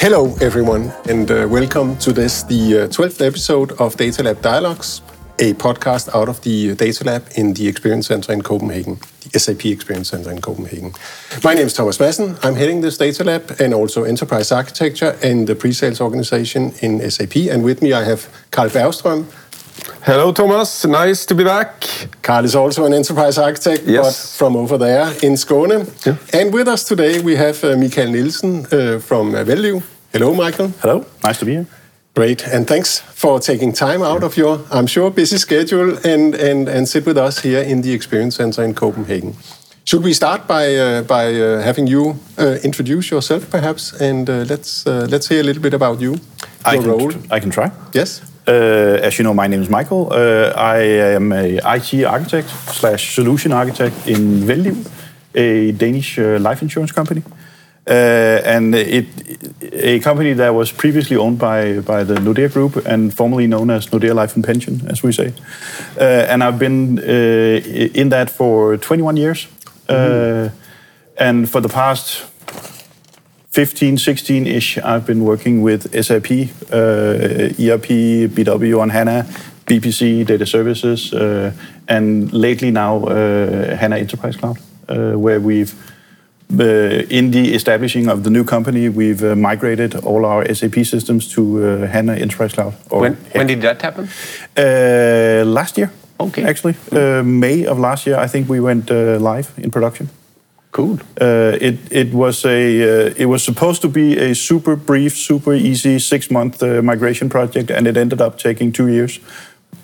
Hello, everyone, and uh, welcome to this, the uh, 12th episode of Data Lab Dialogues, a podcast out of the Data Lab in the Experience Center in Copenhagen, the SAP Experience Center in Copenhagen. My name is Thomas Madsen. I'm heading this Data Lab and also Enterprise Architecture and the pre-sales organization in SAP. And with me, I have Carl Bergström. Hello, Thomas. Nice to be back. Carl is also an enterprise architect, Yes. but from over there in Skåne. Yeah. And with us today, we have uh, Michael Nielsen uh, from uh, Velliv. Hello, Michael. Hello, nice to be here. Great, and thanks for taking time out of your, I'm sure, busy schedule and, and, and sit with us here in the Experience Center in Copenhagen. Should we start by, uh, by uh, having you uh, introduce yourself, perhaps, and uh, let's, uh, let's hear a little bit about you, I your can, role. I can try. Yes? Uh, as you know, my name is Michael. Uh, I am a IT architect slash solution architect in Velliv, a Danish uh, life insurance company. Uh, and it, a company that was previously owned by, by the Nordea Group and formerly known as Nordea Life and Pension, as we say. Uh, and I've been uh, in that for 21 years. Uh, and for the past 15, 16-ish, I've been working with SAP, uh, ERP, BW on HANA, BPC, data services, uh, and lately now uh, HANA Enterprise Cloud, uh, where we've, uh, in the establishing of the new company, we've uh, migrated all our SAP systems to uh, HANA Enterprise Cloud. When, when did that happen? Uh, last year. Okay. Actually, uh, May of last year, I think we went uh, live in production. Cool. Uh, it it was a uh, it was supposed to be a super brief, super easy six month uh, migration project, and it ended up taking two years.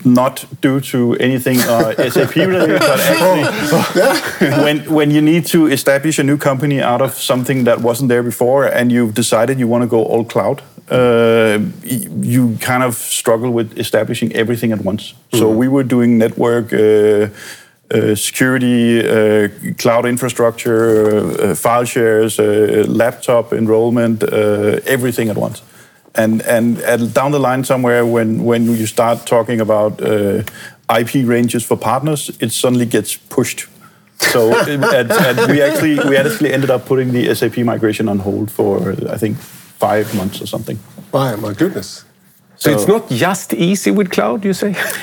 Not due to anything uh, SAP related, but actually when when you need to establish a new company out of something that wasn't there before, and you've decided you want to go all cloud, uh, you kind of struggle with establishing everything at once. So we were doing network. Uh, security, uh, cloud infrastructure, uh, file shares, laptop enrollment, everything at once. And and at, down the line somewhere, when when you start talking about uh, IP ranges for partners, it suddenly gets pushed. So and, and we actually we actually ended up putting the SAP migration on hold for I think five months or something. My, my goodness. So, it's not just easy with cloud, you say?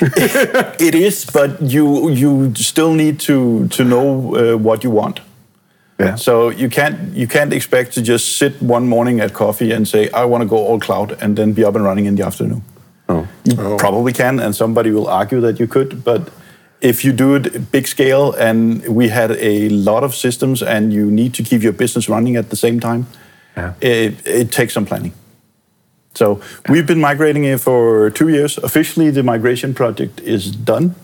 It is, but you you still need to to know uh, what you want. yeah. So you can't you can't expect to just sit one morning at coffee and say I want to go all cloud and then be up and running in the afternoon. Oh. You probably can, and somebody will argue that you could, but if you do it big scale and we had a lot of systems and you need to keep your business running at the same time, Yeah. it, it takes some planning. So we've been migrating it for two years. Officially, the migration project is done,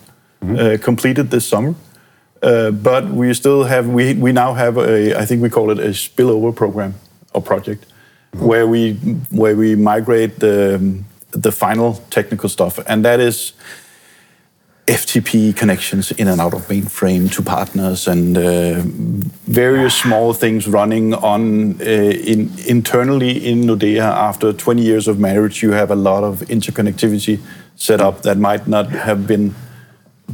uh, completed this summer. Uh, but we still have we we now have a I think we call it a spillover program or project where we where we migrate the the final technical stuff and that is FTP connections in and out of mainframe to partners and uh, various small things running on uh, in, internally in Nordea. After 20 years of marriage, you have a lot of interconnectivity set up that might not have been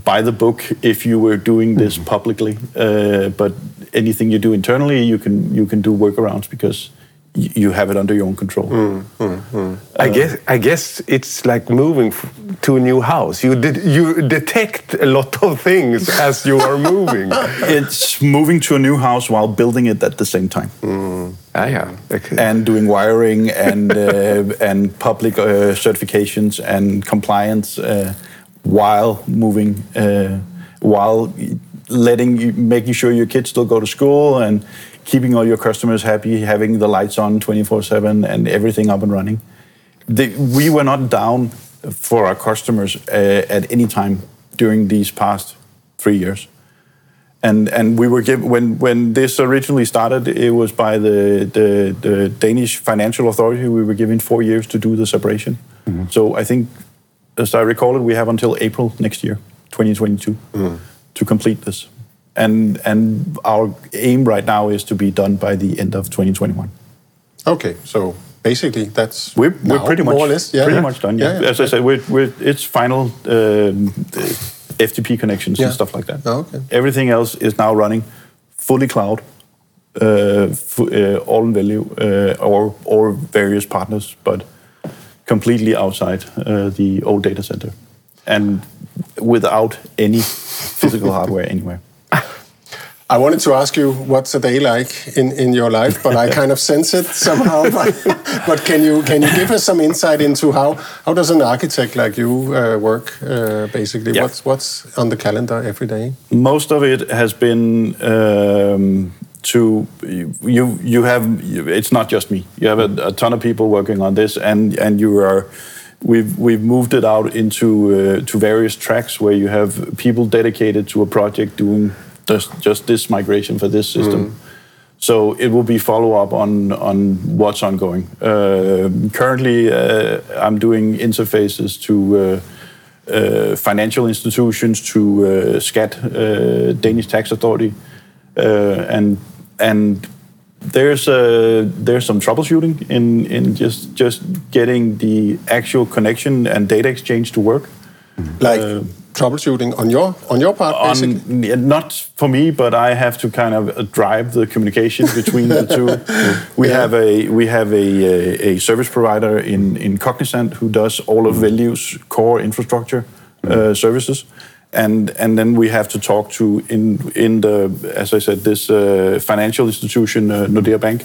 by the book if you were doing this publicly. Uh, but anything you do internally, you can you can do workarounds because you have it under your own control. I guess I guess it's like moving f- to a new house. You did you detect a lot of things as you are moving. It's moving to a new house while building it at the same time. ah, yeah. Okay. and doing wiring and uh, and public uh, certifications and compliance uh, while moving, uh, while letting you, making sure your kids still go to school and keeping all your customers happy, having the lights on 24/7 and everything up and running. The, we were not down for our customers uh, at any time during these past three years and and we were given when when this originally started, it was by the the, the Danish Financial Authority. We were given four years to do the separation. So I think, as I recall it, we have until April next year, 2022, to complete this. And and our aim right now is to be done by the end of 2021. Okay, so basically that's We're, we're now, pretty much more or less, yeah, pretty yeah. much done. Yeah. Yeah. As I said, we're, we're, it's final um, FTP connections and stuff like that. Oh, okay. Everything else is now running fully cloud uh, f- uh, all in Velliv uh, or or various partners, but completely outside uh, the old data center and without any physical hardware anywhere. I wanted to ask you what's a day like in, in your life, but I kind of sense it somehow. But, but can you can you give us some insight into how how does an architect like you uh, work uh, basically? Yeah. What's what's on the calendar every day? Most of it has been um, to you. You have it's not just me. You have a, a ton of people working on this, and and you are. We've we've moved it out into uh, to various tracks where you have people dedicated to a project doing just just this migration for this system. So it will be follow up on on what's ongoing. Uh, currently, uh, I'm doing interfaces to uh, uh, financial institutions, to uh, SKAT, uh, Danish Tax Authority, uh, and and there's uh, there's some troubleshooting in in just just getting the actual connection and data exchange to work. Like troubleshooting on your on your part. On, yeah, not for me, but I have to kind of uh, drive the communication between the two. We Yeah. have a we have a, a, a service provider in in Cognizant who does all of Velliv's core infrastructure uh, services, and and then we have to talk to in in the as I said this uh, financial institution uh, Nordea Bank.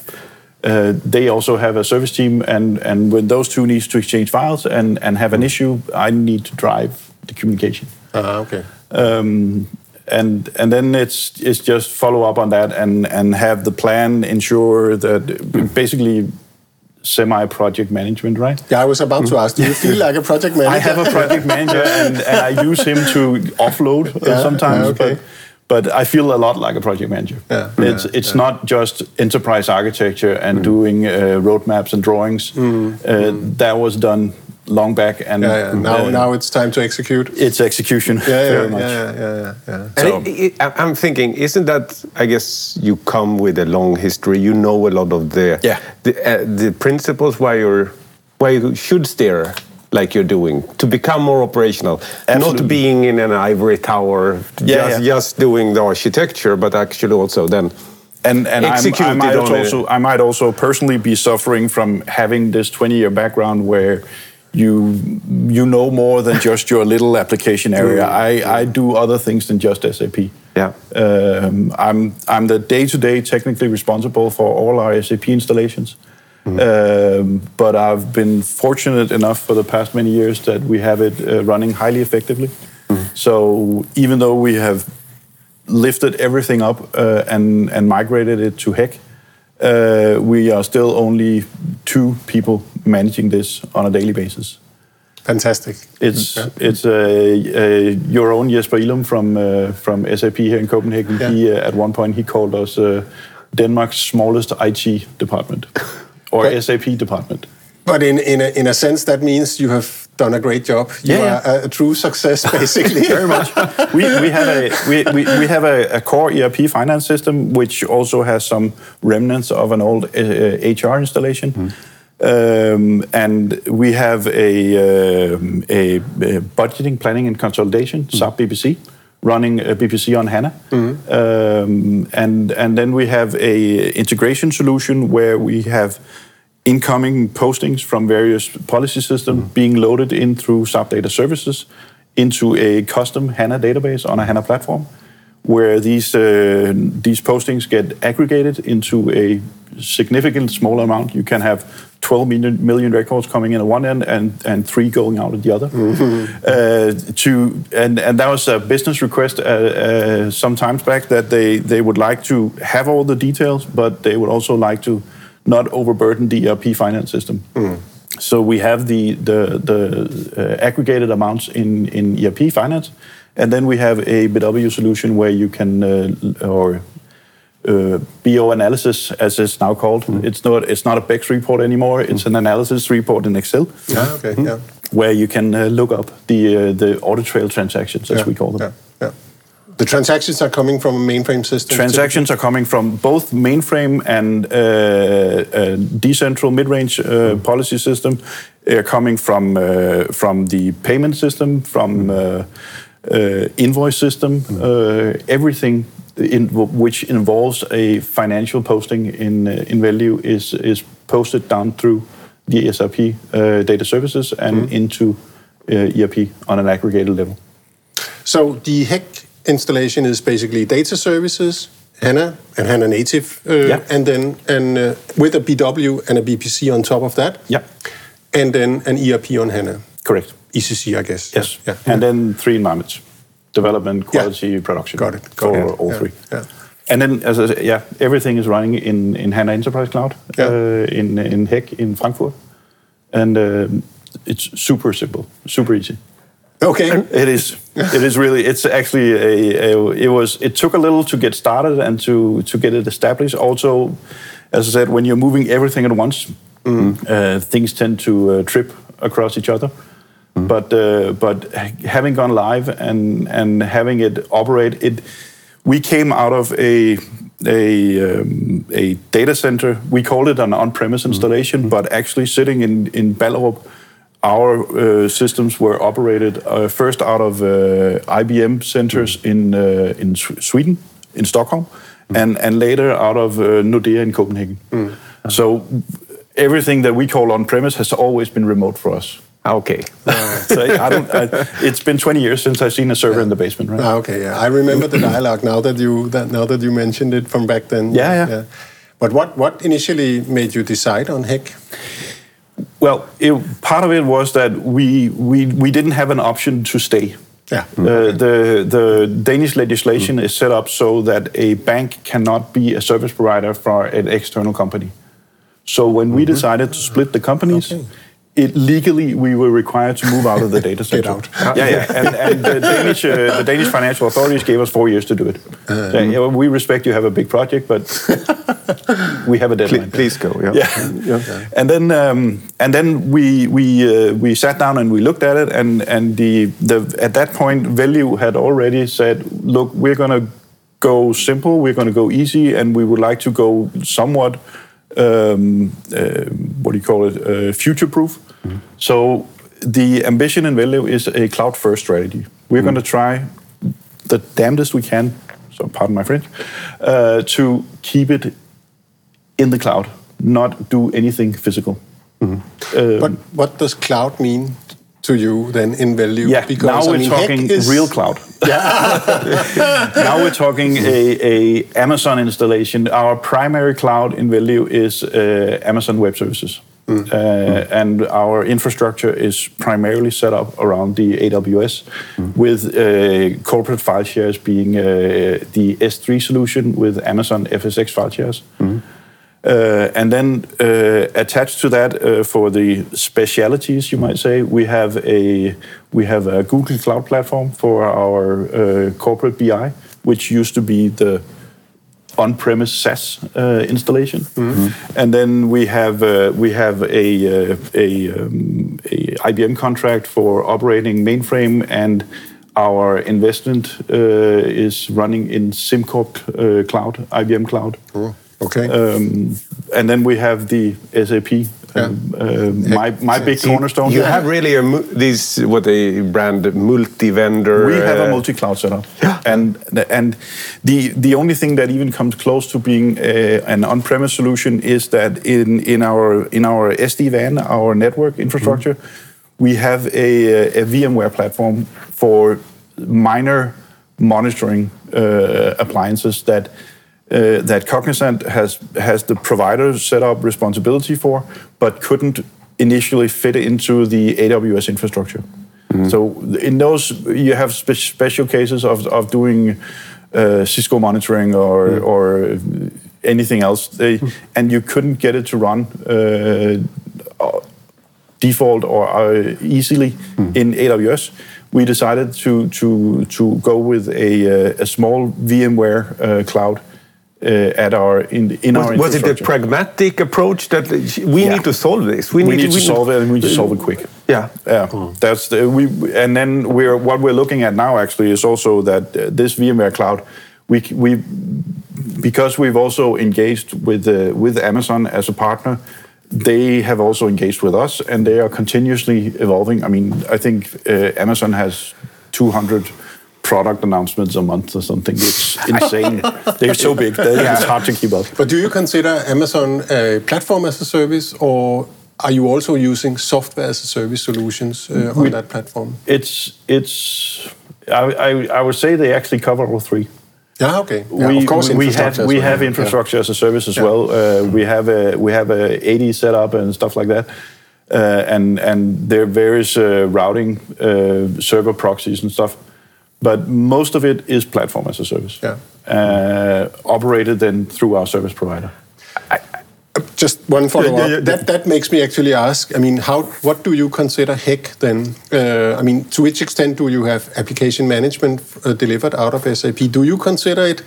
Uh, they also have a service team, and, and when those two needs to exchange files and, and have an issue, I need to drive the communication Ah, okay. um, and and then it's it's just follow up on that and and have the plan ensure that basically semi project management right Yeah, I was about to ask. Do you feel like a project manager? i have a project manager and, and i use him to offload uh, Yeah, sometimes yeah, okay. but but I feel a lot like a project manager. Yeah, it's yeah, it's not just enterprise architecture and doing uh, roadmaps and drawings. Uh, That was done long back, and Yeah, yeah. Now, uh, now it's time to execute. it's execution Yeah, yeah, very yeah, much. yeah, yeah, yeah, yeah. And So- it, it, I- I'm thinking, isn't that? I guess you come with a long history. You know a lot of the Yeah. the, uh, the principles why you're why you should steer like you're doing to become more operational, Absolutely. not being in an ivory tower, Yeah, just, yeah. just doing the architecture, but actually also then and and I'm, Execute I it might also I might also personally be suffering from having this 20 year background where you you know more than just your little application area. I, I do other things than just SAP. Yeah. Um, I'm I'm the day to day technically responsible for all our SAP installations. Um, but I've been fortunate enough for the past many years that we have it uh, running highly effectively. So even though we have lifted everything up uh, and and migrated it to HEC, we are still only two people managing this on a daily basis. Fantastic. It's it's uh, uh, your own Jesper Ilum from uh, from SAP here in Copenhagen. Yeah. He uh, at one point he called us uh, Denmark's smallest IT department or But- SAP department. But in, in, a, in a sense, that means you have done a great job. You Yeah, are a, a true success, basically. Very much. we, we have a we, we, we have a, a core ERP finance system which also has some remnants of an old uh, HR installation. Um, and we have a, um, a, a budgeting, planning, and consolidation, SAP BPC, running a BPC on HANA. Um, and, and then we have a integration solution where we have incoming postings from various policy systems being loaded in through SAP Data Services into a custom HANA database on a HANA platform, where these uh, these postings get aggregated into a significant smaller amount. You can have 12 million, million records coming in at one end and, and three going out at the other. Uh, to and, and that was a business request uh, uh, some times back that they, they would like to have all the details, but they would also like to not overburden the ERP finance system. So we have the the, the uh, aggregated amounts in, in ERP finance, and then we have a BW solution where you can uh, or uh, BO analysis, as it's now called. It's not it's not a BEX report anymore. It's an analysis report in Excel, yeah, okay, yeah. where you can uh, look up the uh, the audit trail transactions, as yeah, we call them. Yeah, yeah. The transactions are coming from a mainframe system. Transactions are coming from both mainframe and uh, uh, decentral mid-range uh, policy system. They're coming from uh, from the payment system, from uh, uh, invoice system. Uh, everything in, which involves a financial posting in uh, in Velliv is is posted down through the uh, data services and mm. into uh, ERP on an aggregated level. So the HEC installation is basically data services, HANA and HANA native, uh, yeah. and then and uh, with a BW and a BPC on top of that. Yeah. And then an ERP on HANA. Correct. ECC, I guess. Yes. Yeah. And then three environments: development, quality, yeah. production. Got it. Got for it. all three. Yeah. And then, as I said, yeah, everything is running in, in HANA Enterprise Cloud uh, in in HEC in Frankfurt, and um, it's super simple, super easy. Okay. It is. It is really. It's actually a, a, It was. It took a little to get started and to to get it established. Also, as I said, when you're moving everything at once, mm. uh, things tend to uh, trip across each other. Mm. But uh, but having gone live and and having it operate, it we came out of a a, um, a data center. We called it an on-premise mm. installation, mm. but actually sitting in in Ballerup our uh, systems were operated uh, first out of uh, IBM centers mm. in uh, in Sweden, in Stockholm, mm. and and later out of uh, Nordea in Copenhagen. Mm. So everything that we call on premise has always been remote for us. Ah, okay. so I don't. I, it's been 20 years since I've seen a server yeah. in the basement, right? Ah, okay, yeah. I remember the dialogue now that you that now that you mentioned it from back then. Yeah, yeah. yeah. But what what initially made you decide on HEC? Well, it, part of it was that we, we, we didn't have an option to stay. Yeah. Mm. Uh, the, the Danish legislation mm. is set up so that a bank cannot be a service provider for an external company. So when mm -hmm. we mm-hmm. decided to split the companies, okay it, legally we were required to move out of the data center. Get out. Yeah, yeah. And, and the, Danish, uh, the Danish financial authorities gave us four years to do it. Uh, yeah, yeah, we respect you have a big project, but we have a deadline. Please, go. Yeah. yeah. yeah. And then um, and then we we uh, we sat down and we looked at it, and and the the at that point, Velliv had already said, look, we're going to go simple, we're going to go easy, and we would like to go somewhat um, uh, what do you call it, uh, future proof. Mm-hmm. So the ambition in Velliv is a cloud first strategy. We're mm-hmm. going to try the damnedest we can, so pardon my French, uh, to keep it in the cloud, not do anything physical. Mm-hmm. Um, but what does cloud mean to you then in Velliv? Yeah, because, now we're mean, talking is... real cloud. Yeah. now we're talking a, a, Amazon installation. Our primary cloud in Velliv is uh, Amazon Web Services. Mm. Uh. And our infrastructure is primarily set up around the AWS, mm. with uh, corporate file shares being uh, the S3 solution with Amazon FSx file shares. Mm. Uh, and then uh, attached to that, uh, for the specialities, you might say, we have a we have a Google Cloud platform for our uh, corporate BI, which used to be the on-premise SAS uh, installation. Mm-hmm. And then we have uh, we have a a, um, a, IBM contract for operating mainframe and. Our investment is running in SimCorp Cloud, IBM Cloud. Cool. Okay. Um, and then we have the SAP. Yeah. Um, uh, my my big cornerstone. You have really a these what they brand multi-vendor. We have a uh, multi-cloud setup. Yeah. And and the the only thing that even comes close to being a, an on-premise solution is that in in our in our SD-WAN, our network infrastructure, mm. we have a, a VMware platform for minor monitoring uh, appliances that uh, that Cognizant has has the provider set up responsibility for, but couldn't initially fit into the AWS infrastructure. Mm-hmm. So in those, you have spe- special cases of of doing uh, Cisco monitoring or mm-hmm. or anything else, they, mm-hmm. and you couldn't get it to run. Uh, default or uh, easily mm. in AWS, we decided to to to go with a, uh, a small VMware uh, cloud uh, at our in, in was, our was it a pragmatic approach that we yeah. need to solve this? We, we need, to, we solve it and we need to solve it quick. Yeah. Yeah. Mm. that's the, we and then we're what we're looking at now actually is also that uh, this VMware cloud we we because we've also engaged with uh, with Amazon as a partner they have also engaged with us and they are continuously evolving. I mean i think uh, Amazon has 200 product announcements a month or something. It's insane. They're so big that it's hard to keep up. But do you consider Amazon a platform as a service, or are you also using software as a service solutions uh, on that platform? It's it's. I, I, I would say they actually cover all three. Yeah, okay. Yeah, we, of course, we have infrastructure as we well. have Yeah. infrastructure as a service as Yeah. well. Uh, we have a we have a AD set up and stuff like that, uh, and and there are various uh, routing uh, server proxies and stuff. But most of it is platform as a service. Yeah. Uh, operated then through our service provider. Just one follow up. Yeah, yeah. That that makes me actually ask. I mean, how what do you consider HEC then? Uh, I mean, to which extent do you have application management uh, delivered out of SAP? Do you consider it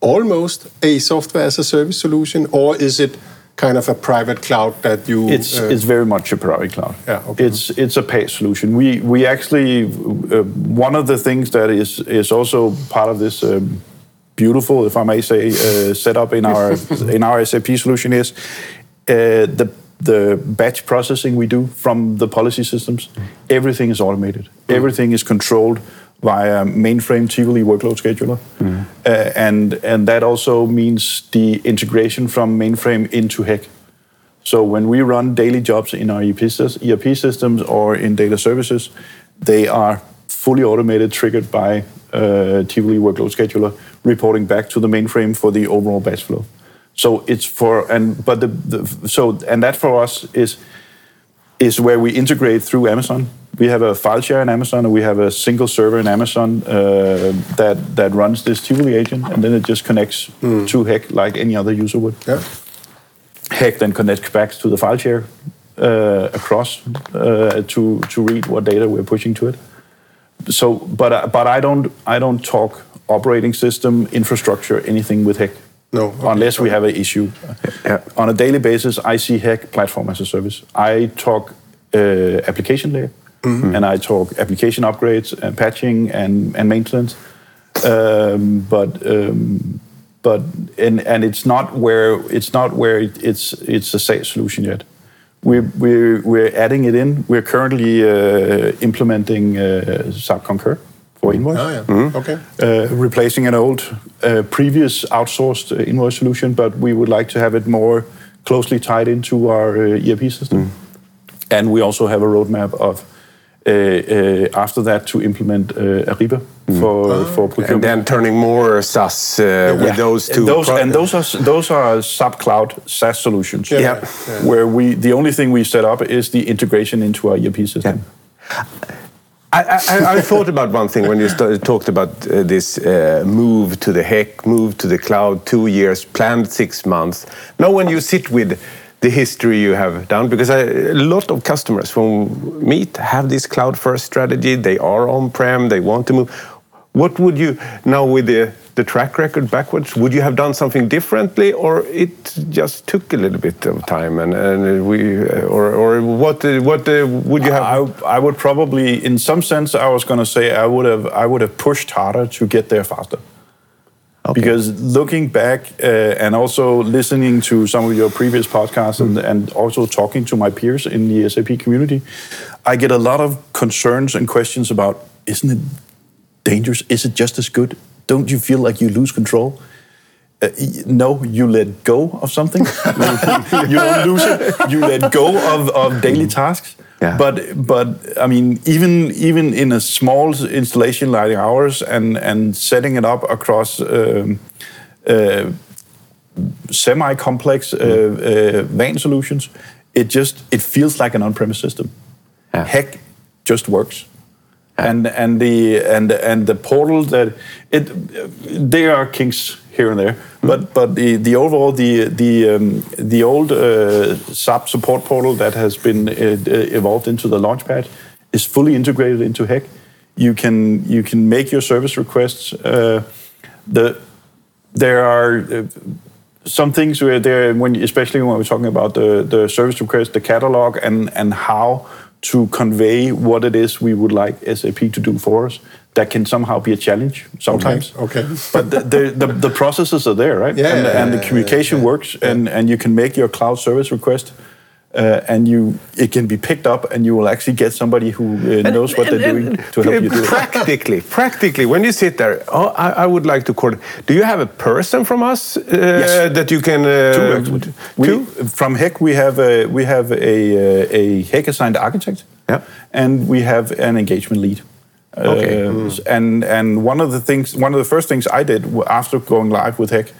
almost a software as a service solution, or is it kind of a private cloud that you? It's uh, it's very much a private cloud. Yeah, okay. It's it's a paid solution. We we actually uh, one of the things that is is also part of this um, beautiful, if I may say, uh, setup in our in our SAP solution is uh, the the batch processing we do from the policy systems. Everything is automated. Everything is controlled via mainframe Tivoli workload scheduler, uh, and and that also means the integration from mainframe into HEC. So when we run daily jobs in our ERP, ERP systems or in data services, they are fully automated, triggered by uh, Tivoli workload scheduler, reporting back to the mainframe for the overall batch flow. So it's for and but the, the so and that for us is is where we integrate through Amazon. We have a file share in Amazon, and we have a single server in Amazon uh, that that runs this Tivoli agent, and then it just connects to HEC like any other user would. yeah. HEC then connects back to the file share uh, across uh, to to read what data we're pushing to it. So, but uh, but I don't I don't talk operating system infrastructure anything with HEC. No, okay, unless we have an issue. Yeah. On a daily basis, I see HEC platform as a service. I talk uh, application layer, Mm-hmm. and I talk application upgrades and patching and and maintenance. Um, but um, but and and it's not where it's not where it, it's it's a safe solution yet. We're we're we're adding it in. We're currently uh, implementing uh, SAP Concur for invoice Oh, yeah. Okay. uh, replacing an old uh, previous outsourced uh, invoice solution, but we would like to have it more closely tied into our uh, ERP system. And we also have a roadmap of after that to implement uh, Ariba for for procurement. And then turning more SaaS uh, with those two. And those, pro- and those are those are SAP Cloud SaaS solutions. Yeah. Yeah. Where we the only thing we set up is the integration into our ERP system. I, I, I thought about one thing when you started, talked about uh, this uh, move to the HEC, move to the cloud, two years, planned six months. Now, when you sit with the history you have done, because a lot of customers from Meet have this cloud first strategy, they are on prem, they want to move. What would you, now with the, the track record backwards, would you have done something differently or it just took a little bit of time and, and we, or, or what, what uh, would you have? I, I would probably, in some sense, I was going to say I would have I would have pushed harder to get there faster. Because looking back uh, and also listening to some of your previous podcasts and, and also talking to my peers in the SAP community, I get a lot of concerns and questions about isn't it dangerous? Is it just as good? Don't you feel like you lose control? Uh, no, you let go of something. you don't lose it. You let go of, of daily tasks. Yeah. But but I mean, even even in a small installation like ours, and and setting it up across um, uh, semi-complex uh, uh, WAN solutions, it just it feels like an on-premise system. Yeah. HEC, just works. And and the and and the portal that it there are kinks here and there, but but the the overall the the um, the old uh, SAP support portal that has been uh, uh, evolved into the Launchpad is fully integrated into HEC. You can you can make your service requests. Uh, the there are some things where there when especially when we're talking about the the service request, the catalog, and and how to convey what it is we would like SAP to do for us. That can somehow be a challenge sometimes. Okay. but the, the, the, the processes are there, right? Yeah, and, yeah, and the communication yeah, works, and, and you can make your cloud service request. uh, and you it can be picked up, and you will actually get somebody who uh, knows what they're doing to help you do it. Practically, practically, when you sit there, oh, I, I would like to coordinate. Do you have a person from us uh, Yes. that you can? Two, Uh, actually. We, two? From HEC, we have a, we have a, uh, a HEC assigned architect, Yeah. and we have an engagement lead. Okay. Uh, And and one of the things, one of the first things I did after going live with HEC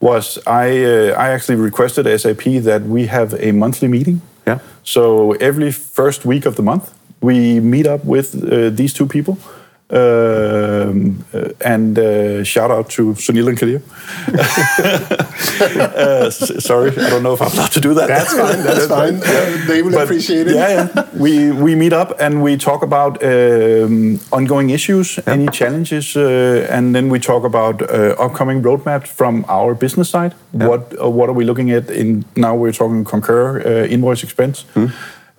was I uh, I actually requested SAP that we have a monthly meeting. Yeah. So every first week of the month, we meet up with uh, these two people. Um, uh, and uh, shout out to Sunil and Kadir. uh, sorry, I don't know if I'm allowed to do that. That's fine. That's fine. They will But, appreciate it. Yeah, yeah. we we meet up and we talk about um, ongoing issues, any challenges, uh, and then we talk about uh, upcoming roadmap from our business side. What uh, what are we looking at? In now we're talking Concur uh, invoice expense.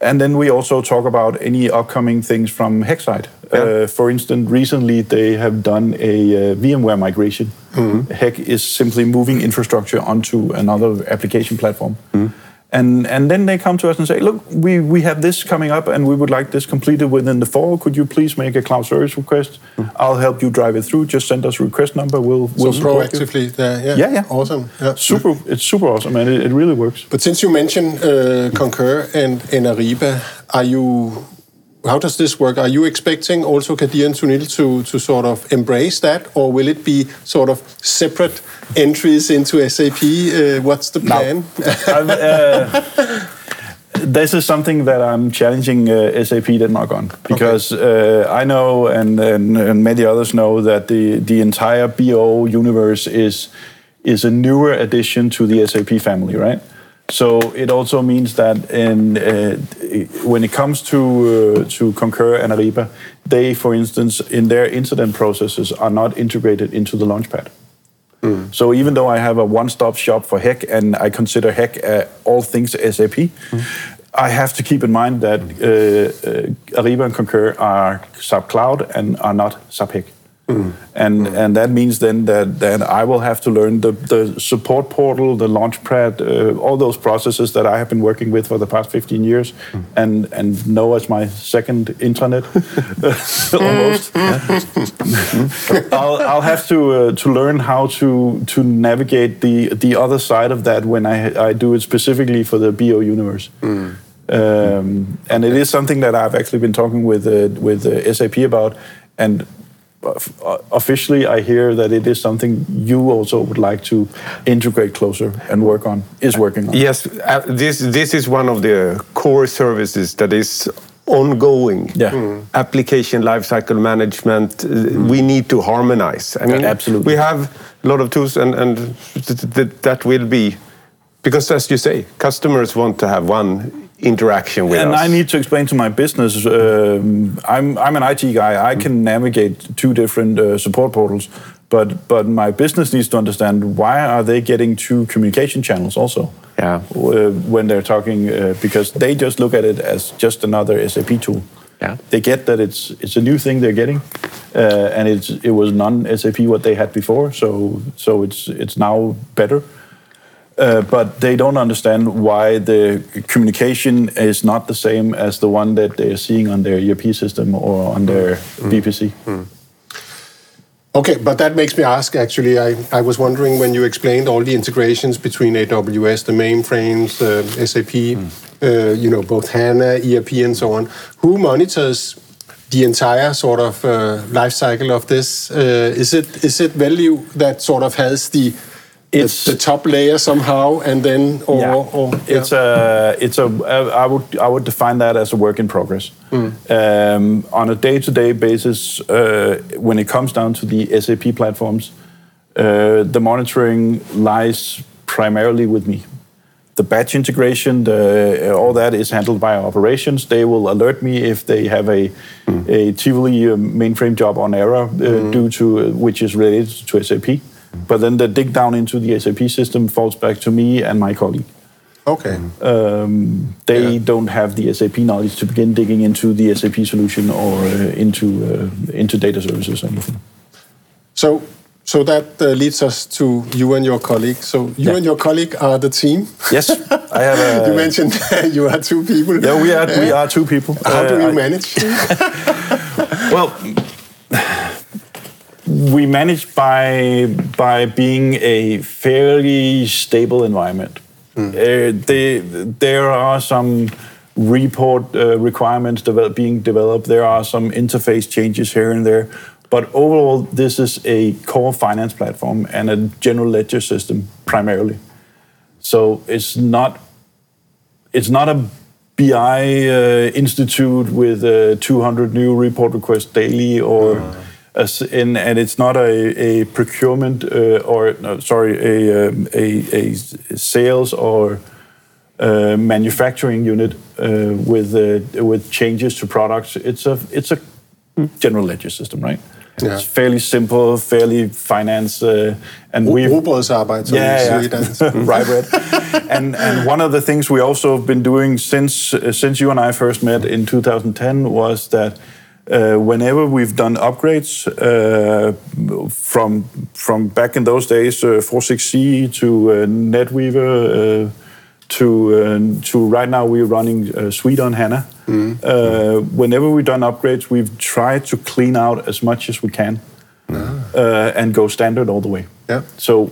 And then we also talk about any upcoming things from HEC side. Uh, for instance, recently they have done a uh, VMware migration. HEC is simply moving infrastructure onto another application platform. And, and then they come to us and say, look, we, we have this coming up and we would like this completed within the fall. Could you please make a cloud service request? I'll help you drive it through. Just send us a request number. We'll, So we'll you." proactively, there, yeah, Yeah, yeah. awesome. Yeah. Super, it's super awesome and it, it really works. But since you mentioned uh, Concur and, and Ariba, are you? How does this work? Are you expecting also Kadir and Sunil to, to sort of embrace that, or will it be sort of separate entries into SAP? Uh, what's the plan? Uh, this is something that I'm challenging uh, SAP Denmark on because uh, I know and, and, and many others know that the, the entire BO universe is is a newer addition to the SAP family, right? So it also means that in, uh, when it comes to uh, to Concur and Ariba, they, for instance, in their incident processes, are not integrated into the Launchpad. So even though I have a one-stop shop for HEC and I consider HEC uh, all things SAP, I have to keep in mind that uh, uh, Ariba and Concur are SAP Cloud and are not SAP HEC. And and that means then that that I will have to learn the, the support portal, the launchpad, uh, all those processes that I have been working with for the past 15 years, and and know as my second intranet. Almost. I'll, I'll have to uh, to learn how to to navigate the the other side of that when I I do it specifically for the BO universe. Um, and it is something that I've actually been talking with uh, with uh, SAP about, and officially I hear that it is something you also would like to integrate closer and work on, is working on. Yes, uh, this this is one of the core services that is ongoing. Yeah. Mm. Application lifecycle management. uh, We need to harmonize. I mean, absolutely. We have a lot of tools, and and th- th- that will be because, as you say, customers want to have one interaction with and us. I need to explain to my business. Um, I'm I'm an IT guy. I can navigate two different uh, support portals, but but my business needs to understand why are they getting two communication channels also. Yeah. Uh, when they're talking, uh, because they just look at it as just another SAP tool. Yeah. They get that it's it's a new thing they're getting, uh, and it's it was non SAP what they had before. So so it's it's now better. Uh, but they don't understand why the communication is not the same as the one that they're seeing on their ERP system or on their BPC. Okay, but that makes me ask actually. I, I was wondering when you explained all the integrations between AWS, the mainframes, uh, SAP, uh, you know, both HANA, ERP, and so on, who monitors the entire sort of uh, life cycle of this? Uh, is it is it Velliv that sort of has the the, It's- the top layer somehow, and then or, Yeah. or It's a, it's a. I would, I would define that as a work in progress. Um, on a day-to-day basis, uh, when it comes down to the SAP platforms, uh, the monitoring lies primarily with me. The batch integration, the, all that is handled by operations. They will alert me if they have a, a Tivoli uh, mainframe job on error uh, due to uh, which is related to SAP. But then the dig down into the SAP system falls back to me and my colleague. okay. Um, they Yeah. don't have the SAP knowledge to begin digging into the SAP solution or uh, into uh, into data services or anything. So, So that uh, leads us to you and your colleague. So you Yeah. and your colleague are the team. Yes, I have. A, you mentioned you are two people. Yeah, we are. We are two people. How do Uh, you I- manage? Well, we manage by by being a fairly stable environment. Uh, they, there are some report uh, requirements develop, being developed. There are some interface changes here and there, but overall, this is a core finance platform and a general ledger system primarily. So it's not it's not a BI uh, institute with uh, 200 new report requests daily, or a s and, and it's not a, a procurement uh, or no, sorry a, um, a a sales or uh, manufacturing unit uh, with uh, with changes to products. It's a it's a general ledger system, right? Yeah. It's fairly simple, fairly finance, uh, and we Robotsarbeit, so yeah, yeah. right, right. and and one of the things we also have been doing since uh, since you and I first met in 2010 was that uh, whenever we've done upgrades uh, from from back in those days, uh, 46C to uh, NetWeaver. Uh, to uh, to right now we're running uh, Suite on HANA. Uh, whenever we've done upgrades, we've tried to clean out as much as we can uh, and go standard all the way. Yeah. So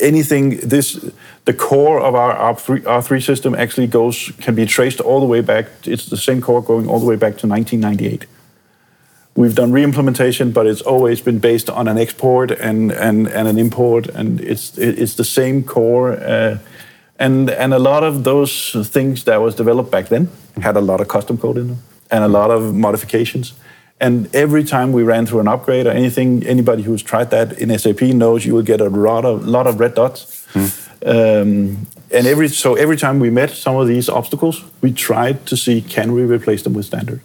anything this the core of our R3, R3 system actually goes can be traced all the way back. It's the same core going all the way back to 1998. We've done re-implementation, but it's always been based on an export and and, and an import, and it's it's the same core. Uh, and and a lot of those things that was developed back then had a lot of custom code in them and a lot of modifications. And every time we ran through an upgrade or anything, anybody who's tried that in SAP knows you will get a lot of lot of red dots. Um, and every so every time we met some of these obstacles, we tried to see can we replace them with standard.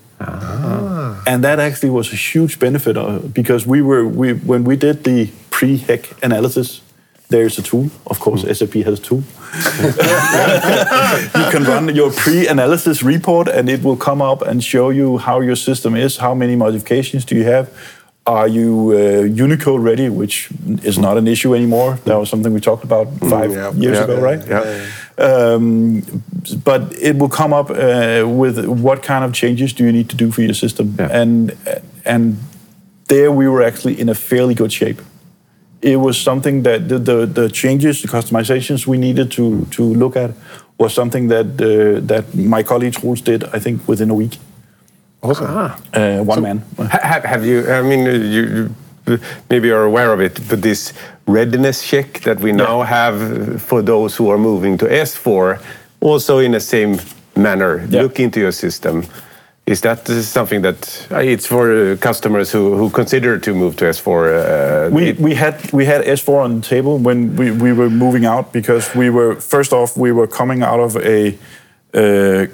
And that actually was a huge benefit uh, because we were we when we did the pre-HEC analysis. There's a tool, of course. SAP has a tool. you can run your pre-analysis report, and it will come up and show you how your system is, how many modifications do you have, are you uh, Unicode ready, which is not an issue anymore. That was something we talked about five yeah, years yeah, ago, yeah, right? yeah. Um, but it will come up uh, with what kind of changes do you need to do for your system, Yeah. and and there we were actually in a fairly good shape. It was something that the, the, the changes, the customizations we needed to to look at was something that uh, that my colleague Truls did, I think, within a week. Awesome. Uh, one man. Ha- Have, have you? I mean, you, you maybe you're aware of it, but this readiness check that we now have for those who are moving to S4, also in the same manner, look into your system. Is that something that uh, it's for uh, customers who, who consider to move to S4? Uh, we, we had we had S4 on the table when we, we were moving out because we were first off we were coming out of a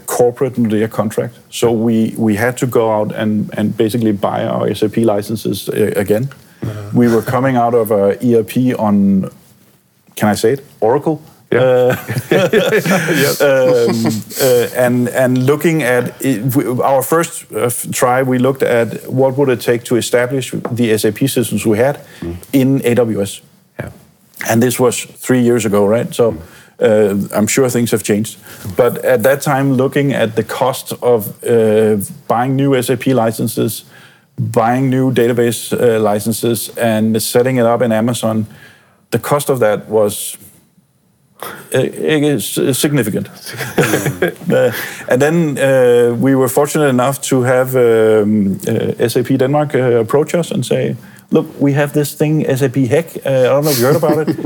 corporate Nordea contract, so we, we had to go out and, and basically buy our SAP licenses uh, We were coming out of a ERP on, can I say it, Oracle. Yeah. Uh, um, uh, and and looking at it, we- our first uh, try, we looked at what would it take to establish the SAP systems we had in AWS. yeah. And this was three years ago, right? So uh, I'm sure things have changed. But at that time, looking at the cost of uh, buying new SAP licenses, buying new database uh, licenses, and setting it up in Amazon, the cost of that was uh, significant. Uh, and then uh, we were fortunate enough to have um, uh, SAP Denmark uh, approach us and say, "Look, we have this thing, SAP HEC. Uh, I don't know if you heard about it.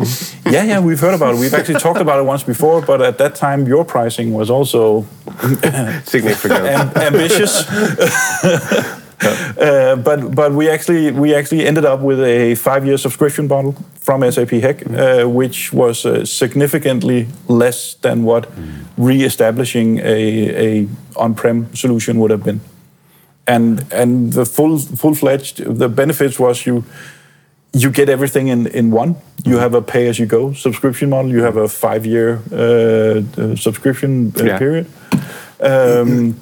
yeah, yeah, we've heard about it. We've actually talked about it once before, but at that time, your pricing was also Significant. am- ambitious. Uh, but but we actually we actually ended up with a five year subscription model from SAP HEC, uh, which was uh, significantly less than what re-establishing a, a on-prem solution would have been. And and the full full fledged the benefits was you you get everything in, in one. You have a pay as you go subscription model. You have a five year uh, subscription uh, Yeah. period. Um,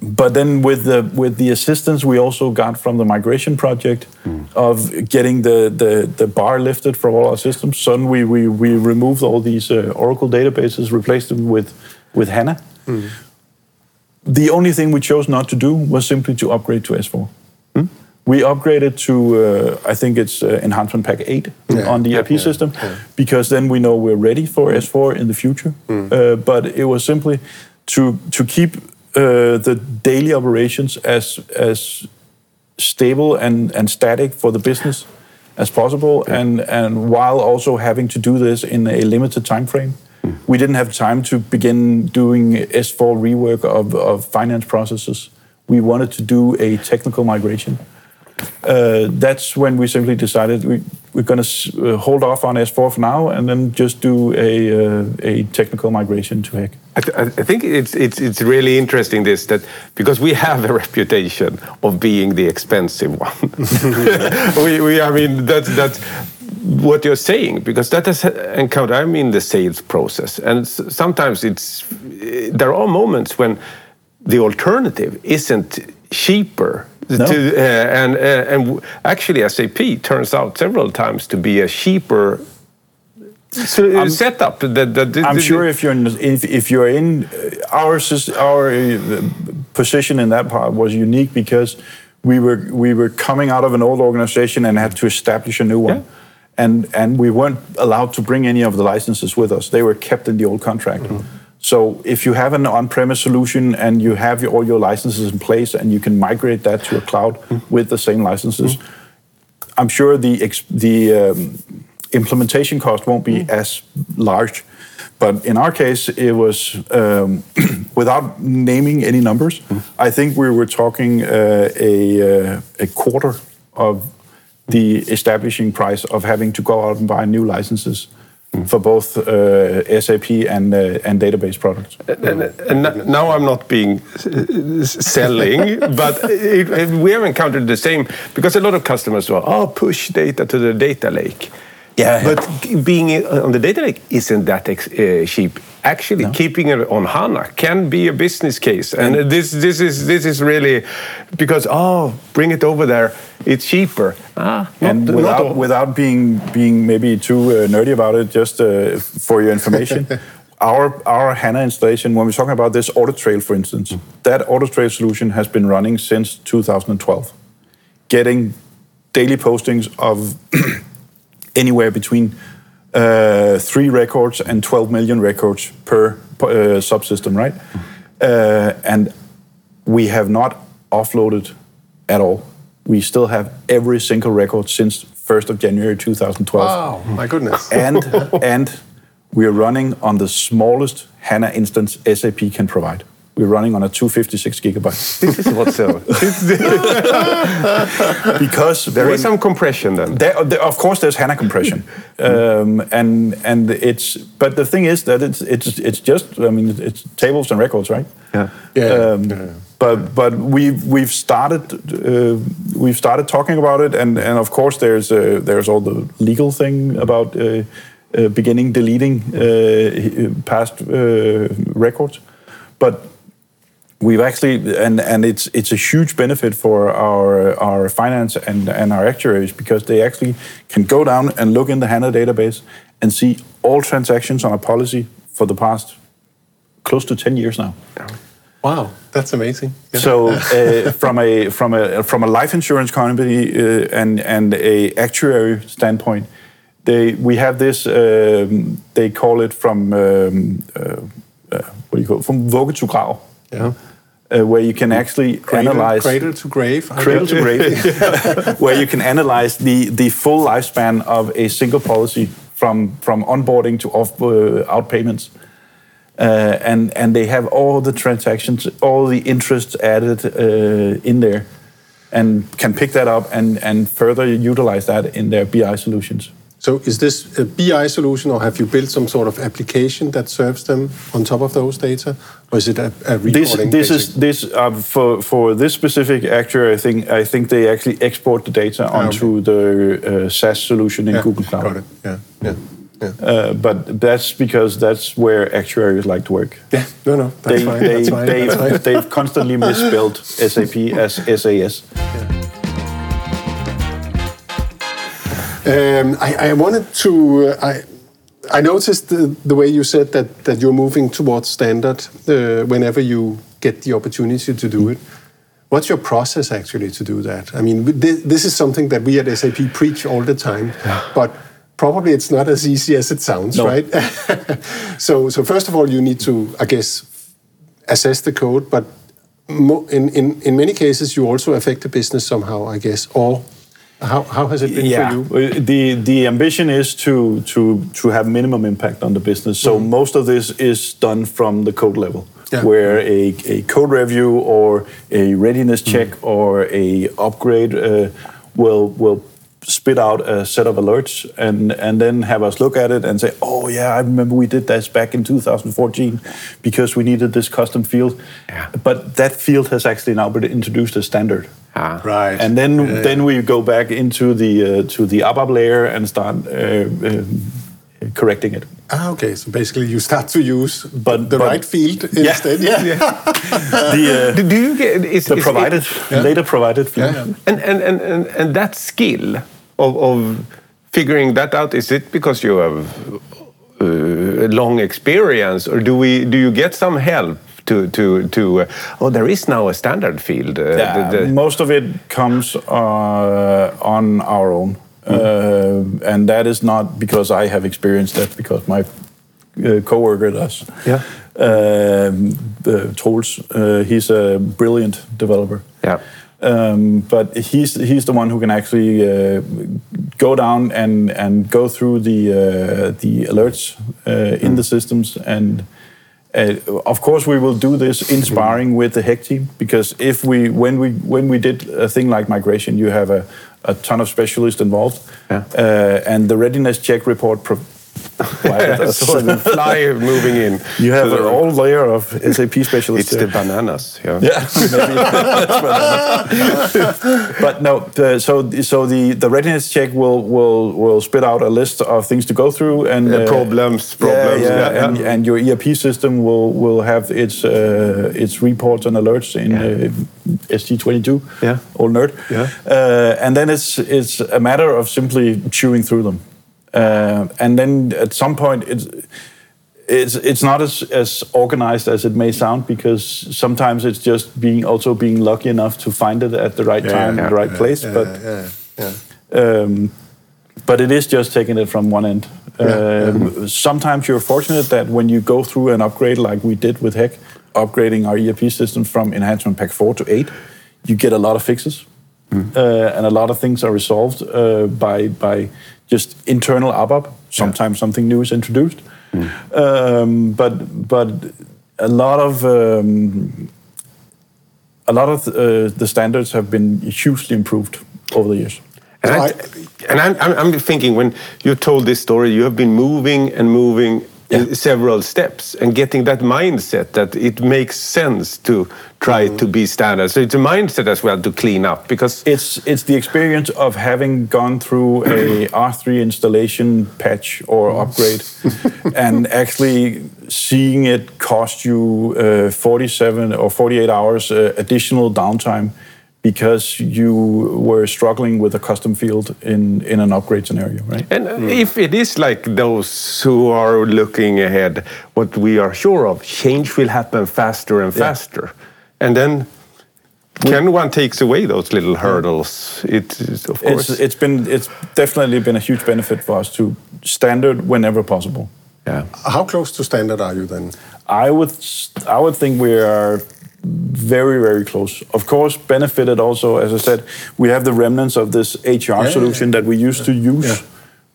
but then with the with the assistance we also got from the migration project of getting the, the the bar lifted from all our systems. Suddenly we we removed all these uh, Oracle databases, replaced them with with HANA. The only thing we chose not to do was simply to upgrade to S4. We upgraded to, uh, I think it's uh, enhancement pack 8 on the ERP system, because then we know we're ready for S4 in the future. Uh, but it was simply to, to keep uh, the daily operations as, as stable and, and static for the business as possible, and, and while also having to do this in a limited time frame. We didn't have time to begin doing S4 rework of, of finance processes. We wanted to do a technical migration. Uh, that's when we simply decided we, we're going to uh, hold off on S4 for now and then just do a, uh, a technical migration to HEC. I, th- I think it's, it's, it's really interesting this that because we have a reputation of being the expensive one. we, we, I mean, that's, that's what you're saying because that has encountered. I'm in the sales process, and sometimes it's there are moments when the alternative isn't cheaper. No. To, uh, and uh, and actually, SAP turns out several times to be a cheaper s- setup. That, that I'm sure if you're in, if, if you're in uh, our our uh, position in that part was unique because we were we were coming out of an old organization and had to establish a new one. Yeah. And, and we weren't allowed to bring any of the licenses with us. They were kept in the old contract. So if you have an on-premise solution and you have your, all your licenses in place and you can migrate that to a cloud with the same licenses, I'm sure the the um, implementation cost won't be as large. But in our case, it was um, without naming any numbers. I think we were talking uh, a uh, a quarter of the establishing price of having to go out and buy new licenses for both uh, SAP and uh, and database products. and, and now I'm not being uh, selling, but it, it- we have encountered the same because a lot of customers are, oh, push data to the data lake. Yeah, but being on the data lake isn't that ex- uh, cheap. Actually, keeping it on HANA can be a business case, and this this is this is really because oh, bring it over there, it's cheaper. Ah, and not without, all. without being being maybe too uh, nerdy about it, just uh, for your information, our our HANA installation, when we're talking about this audit trail, for instance, that audit trail solution has been running since 2012, getting daily postings of anywhere between uh, three records and 12 million records per uh, subsystem, right? Uh, and we have not offloaded at all. We still have every single record since 1st of January 2012. Wow, my goodness. And, and we are running on the smallest HANA instance SAP can provide. We're running on a 256 gigabytes. this is what's so. Because there when- is some compression then. There, there- of course, there's HANA compression, um, and and it's. But the thing is that it's it's it's just. I mean, it's tables and records, right? Yeah. Yeah, Um, yeah. But but we've we've started uh, we've started talking about it, and and of course there's uh, there's all the legal thing about uh, uh, beginning deleting uh, past uh, records, but we've actually and and it's it's a huge benefit for our our finance and and our actuaries because they actually can go down and look in the HANA database and see all transactions on a policy for the past close to 10 years now. Wow, that's amazing. Yeah. So uh, from a from a from a life insurance company uh, and and a actuary standpoint, they we have this. Um, they call it from um, uh, uh, what do you call it? From vugge to grav. Yeah. Uh, where you can actually Cradle, analyze cradle to grave. Cradle to grave, where you can analyze the the full lifespan of a single policy from from onboarding to off uh, out payments. Uh, and and they have all the transactions, all the interests added uh, in there, and can pick that up and and further utilize that in their BI solutions. So is this a BI solution, or have you built some sort of application that serves them on top of those data, or is it a, a This reporting? this is this uh, for for this specific actuary. I think I think they actually export the data onto the uh, SAS solution in Yeah, Google Cloud. Got it. Yeah, yeah. Uh, but that's because that's where actuaries like to work. Yeah, no, no, that's They, fine. they, that's fine. they've, that's fine. they've constantly misspelled SAP as SAS. Um, I, I wanted to. Uh, I I noticed the, the way you said that that you're moving towards standard uh, whenever you get the opportunity to do it. What's your process actually to do that? I mean, this, this is something that we at SAP preach all the time, but probably it's not as easy as it sounds, No. right? so, so first of all, you need to, I guess, assess the code, but in, in, in many cases, you also affect the business somehow, I guess. Or how, how has it been for you? The the ambition is to to to have minimum impact on the business. So most of this is done from the code level. Yeah. where a, a code review or a readiness check Mm-hmm. or a upgrade uh, will will spit out a set of alerts and and then have us look at it and say, oh yeah, I remember we did this back in 2014 because we needed this custom field. Yeah. But that field has actually now been introduced as standard. Ah. Right. And then Yeah, then we go back into the uh, to the ABAP layer and start uh, um, correcting it. Ah, okay. So basically, you start to use But- the but- right field Yeah. instead. Yeah. The uh, Do, do you get is, the is- provided later provided field. Yeah, yeah. and, and, and, and, and that skill of, of figuring that out is it because you have uh, long experience or do we do you get some help to to to uh, oh there is now a standard field uh, Yeah, the- the- most of it comes uh, on our own, uh, and that is not because I have experienced that, because my uh, coworker does. Yeah. Um, the Troels, uh, he's a brilliant developer. Yeah. Um, but he's he's the one who can actually uh, go down and and go through the uh, the alerts uh, in the systems and. Uh, of course, we will do this in sparring with the HEC team because if we, when we, when we did a thing like migration, you have a, a ton of specialists involved, Yeah. uh, and the readiness check report pro- provided I us. saw the fly moving in You have So a whole layer of SAP specialists. it's the bananas yeah, Yeah, maybe that's what that- but no. The, so so the, the readiness check will will will spit out a list of things to go through and Yeah, problems, problems, Yeah, yeah, and, yeah. and your ERP system will will have its uh, its reports and alerts in Yeah. uh, ST22. Yeah. old nerd. Yeah. uh, and then it's it's a matter of simply chewing through them, uh, and then at some point it's it's it's not as as organized as it may sound because sometimes it's just being also being lucky enough to find it at the right time yeah, in the right place Yeah, but yeah, yeah. um, but it is just taking it from one end. Um, sometimes you're fortunate that when you go through an upgrade like we did with HEC upgrading our ERP system from enhancement pack 4 to 8 you get a lot of fixes uh, and a lot of things are resolved uh, by by just internal ABAP. Sometimes something new is introduced, um, but but a lot of um, a lot of uh, the standards have been hugely improved over the years. And, I, and I'm, I'm thinking when you told this story, you have been moving and moving Yeah. uh, several steps and getting that mindset that it makes sense to try to be standard. So it's a mindset as well to clean up because It's it's the experience of having gone through a R3 installation patch or upgrade, and actually seeing it cost you uh, 47 or 48 hours uh, additional downtime because you were struggling with a custom field in in an upgrade scenario, right? And uh, if it is like those who are looking ahead, what we are sure of, change will happen faster and Yeah. faster. And then can one takes away those little hurdles? It is, of course. It's, it's been it's definitely been a huge benefit for us to standard whenever possible. yeah. How close to standard are you then? I would I would think we are very very close. Of course, benefited also as I said, we have the remnants of this HR solution that we used to use. Yeah.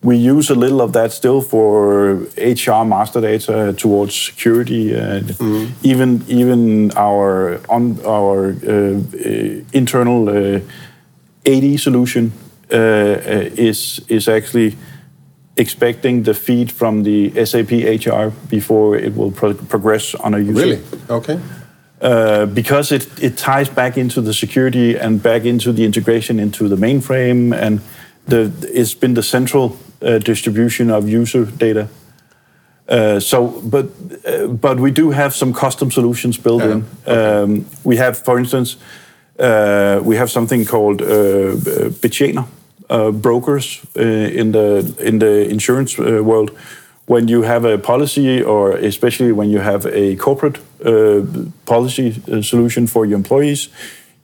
We use a little of that still for HR master data towards security and even even our on our uh, uh, internal uh, AD solution uh, uh, is is actually expecting the feed from the SAP HR before it will pro- progress on a user. Really? Okay. Uh, because it, it ties back into the security and back into the integration into the mainframe, and the, it's been the central uh, distribution of user data. Uh, so, but uh, but we do have some custom solutions built Yeah, in. Um, we have, for instance, uh, we have something called uh, betjener uh, brokers uh, in the in the insurance uh, world. When you have a policy, or especially when you have a corporate uh, policy uh, solution for your employees,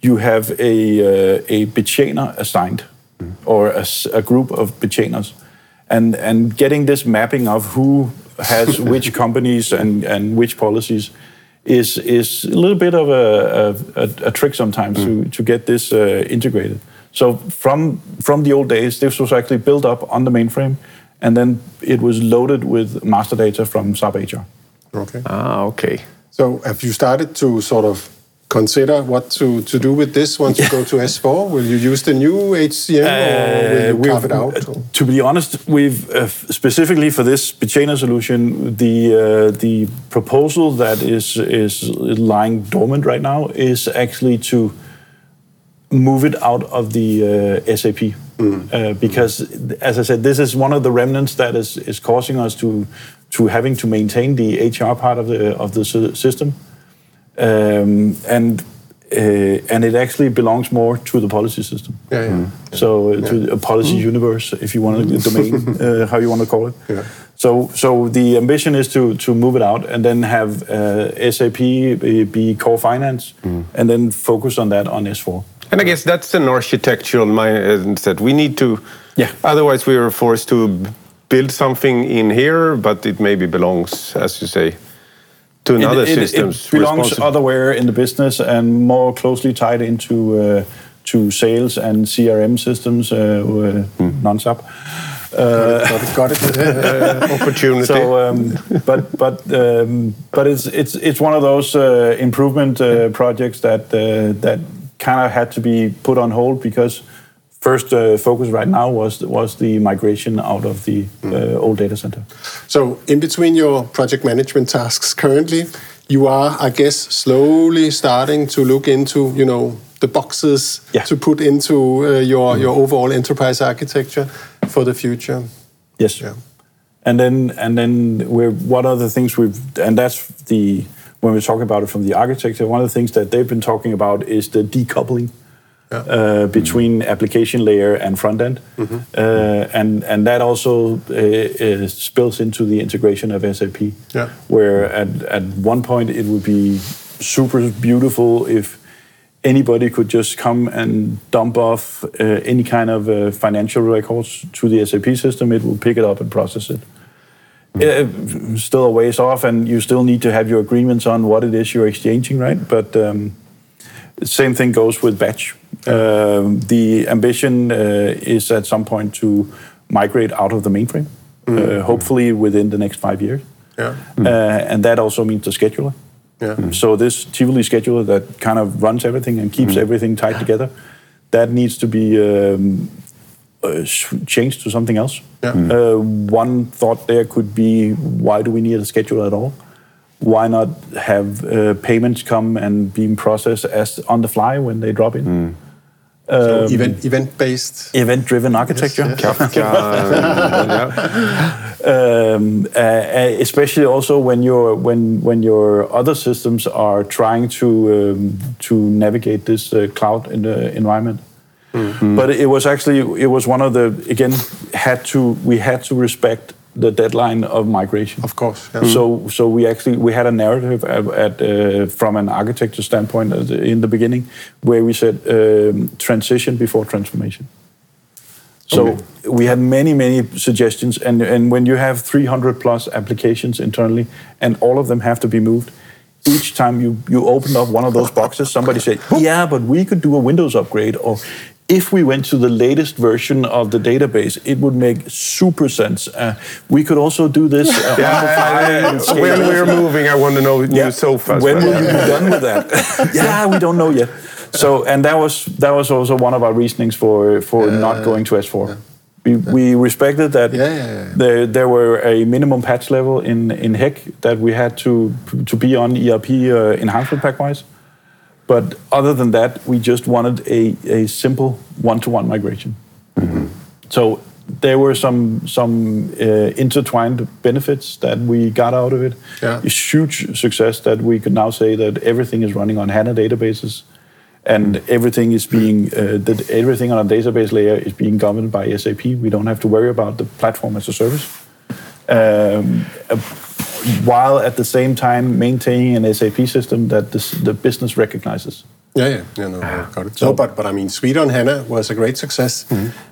you have a uh, a betjener assigned, or a group of betjeners, and and getting this mapping of who has which companies and and which policies is is a little bit of a, a, a, a trick sometimes to, to get this uh, integrated. So from from the old days, this was actually built up on the mainframe, and then it was loaded with master data from SAP HR. Okay. Ah, okay. So have you started to sort of consider what to, to do with this once you go to S4? Will you use the new HCM or will you Uh, carve it out? or- To be honest, we've uh, specifically for this Betjener solution, the uh, the proposal that is is lying dormant right now is actually to move it out of the uh, SAP. Uh, because, as I said, this is one of the remnants that is, is causing us to to having to maintain the HR part of the of the system, um, and uh, and it actually belongs more to the policy system. Yeah, yeah. So uh, to a policy universe, if you want to domain, uh, how you want to call it. Yeah. So so the ambition is to to move it out and then have uh, SAP be, be core finance, and then focus on that on S4. And I guess that's an architectural mindset. We need to, Yeah. Otherwise, we are forced to build something in here, but it maybe belongs, as you say, to another it, it, systems. It belongs responsi- otherwhere in the business and more closely tied into uh, to sales and CRM systems, uh, uh, non-SAP. got it, got it. opportunity. So, um, but but um, but it's it's it's one of those uh, improvement uh, projects that uh, that kind of had to be put on hold because first uh, focus right now was was the migration out of the uh, old data center. So, in between your project management tasks currently, you are, I guess, slowly starting to look into, you know, the boxes Yeah. to put into uh, your your overall enterprise architecture for the future. Yes. Yeah. And then and then we're what are the things we've and that's the when we're talking about it from the architecture, one of the things that they've been talking about is the decoupling uh, between application layer and front end, uh, and and that also uh, uh, spills into the integration of SAP. Yeah. Where at at one point it would be super beautiful if anybody could just come and dump off uh, any kind of uh, financial records to the SAP system, it will pick it up and process it. Uh, still a ways off, and you still need to have your agreements on what it is you're exchanging, right? But um, same thing goes with batch. Um, the ambition uh, is at some point to migrate out of the mainframe, uh, hopefully within the next five years. Yeah. Uh, and that also means the scheduler. Yeah. So this Tivoli scheduler that kind of runs everything and keeps everything tied together, that needs to be um, uh, changed to something else. Yeah. Uh, one thought there could be, why do we need a schedule at all? Why not have uh, payments come and being processed as on the fly when they drop in? So Um, event event based. Event-driven architecture. yes. Kafka, uh, um, uh, uh, especially also when your when when your other systems are trying to um, to navigate this uh, cloud in the environment. But it was actually it was one of the again had to we had to respect the deadline of migration. Of course. Yeah. So so we actually we had a narrative at, at uh, from an architecture standpoint at the- in the beginning where we said um, transition before transformation. So we had many many suggestions, and and when you have 300 plus applications internally, and all of them have to be moved. Each time you, you open up one of those boxes, somebody said, "Yeah, but we could do a Windows upgrade," or if we went to the latest version of the database, it would make super sense. Uh, we could also do this. Uh, on the fly Yeah, and scale when we're moving, I want to know new Yeah. sofas. When but- will you be done with that? yeah, we don't know yet. So, and that was that was also one of our reasonings for for not going to S4. We, we respected that Yeah, yeah, yeah. There, there were a minimum patch level in, in HEC that we had to to be on ERP uh, enhancement pack wise. But other than that, we just wanted a, a simple one to one migration. So there were some some uh, intertwined benefits that we got out of it. Yeah. It's huge success that we could now say that everything is running on HANA databases, and everything is being uh, that everything on a database layer is being governed by SAP. We don't have to worry about the platform as a service. Um, uh, while at the same time maintaining an SAP system that this, the business recognizes. Yeah, yeah, yeah, no, I got it. So, but but I mean, Sweden on HANA was a great success.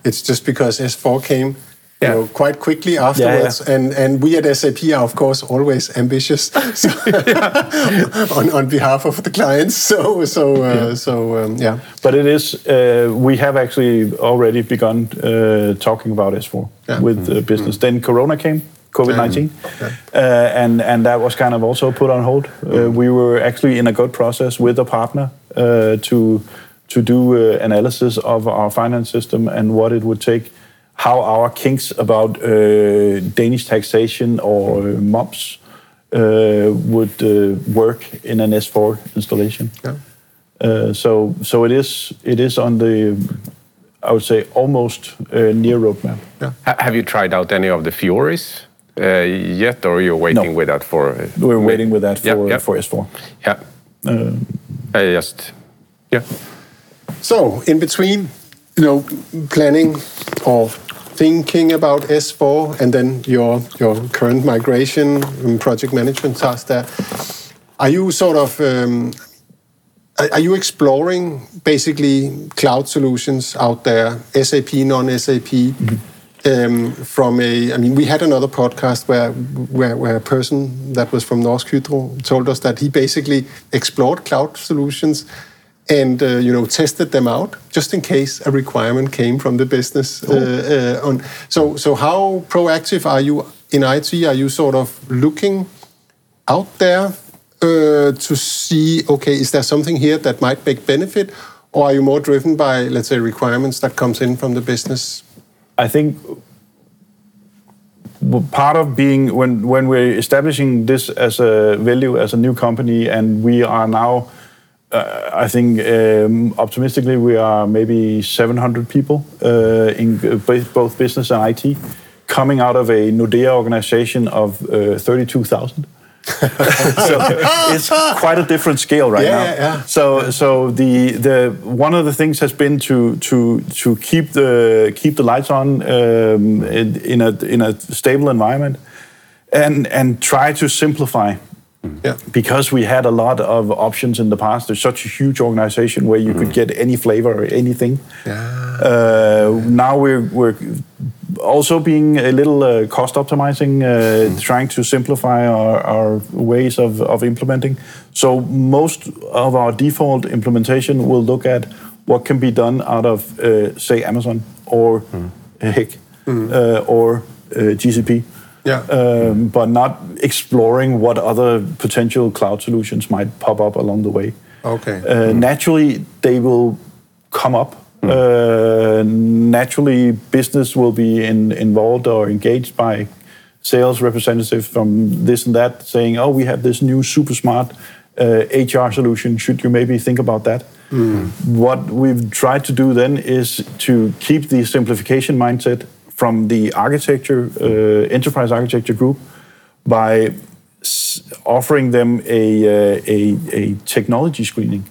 It's just because S4 came, you know, quite quickly afterwards, and and we at SAP are of course always ambitious so on on behalf of the clients. So so uh, so um, yeah, But it is, uh, we have actually already begun uh, talking about S4 Yeah. with uh, business. Then Corona came, COVID 19, uh, and, and that was kind of also put on hold. Uh, we were actually in a good process with a partner uh, to, to do uh, analysis of our finance system and what it would take, how our kinks about uh, Danish taxation or MOPS uh, would uh, work in an S4 installation. yeah. Uh, so so it is it is on the I would say almost uh, near roadmap. Ha- Have you tried out any of the Fioris yet, or you're waiting No. with that for? uh, We're waiting with that for Yeah, yeah. for S4. Yeah. Uh, I just. Yeah. So in between, you know, planning or thinking about S4 and then your your current migration and project management task there, are you sort of um, are are you exploring basically cloud solutions out there, SAP, non-SAP? Um, from a, I mean, we had another podcast where, where where a person that was from Norsk Hydro told us that he basically explored cloud solutions and uh, you know tested them out just in case a requirement came from the business. Uh, uh, on so so how proactive are you in IT? Are you sort of looking out there uh, to see okay is there something here that might make benefit, or are you more driven by let's say requirements that comes in from the business? I think part of being when when we're establishing this as a value as a new company, and we are now. Uh, I think um, optimistically we are maybe 700 people uh, in both business and IT, coming out of a Nordea organization of uh, 32,000. so it's quite a different scale right Yeah, now. yeah, yeah. So so the the one of the things has been to to to keep the keep the lights on um, in, in a in a stable environment, and and try to simplify. Yeah. Because we had a lot of options in the past. There's such a huge organization where you could get any flavor or anything. Uh, now we're we're also being a little uh, cost optimizing, uh, trying to simplify our, our ways of, of implementing. So most of our default implementation will look at what can be done out of, uh, say, Amazon or HEC uh, or uh, GCP. Yeah. Um, but not exploring what other potential cloud solutions might pop up along the way. Okay. Uh, Naturally, they will come up. Uh, naturally, business will be in, involved or engaged by sales representatives from this and that, saying, "Oh, we have this new super smart uh, HR solution. Should you maybe think about that?" What we've tried to do then is to keep the simplification mindset from the architecture, uh, enterprise architecture group, by s- offering them a, uh, a, a technology screening.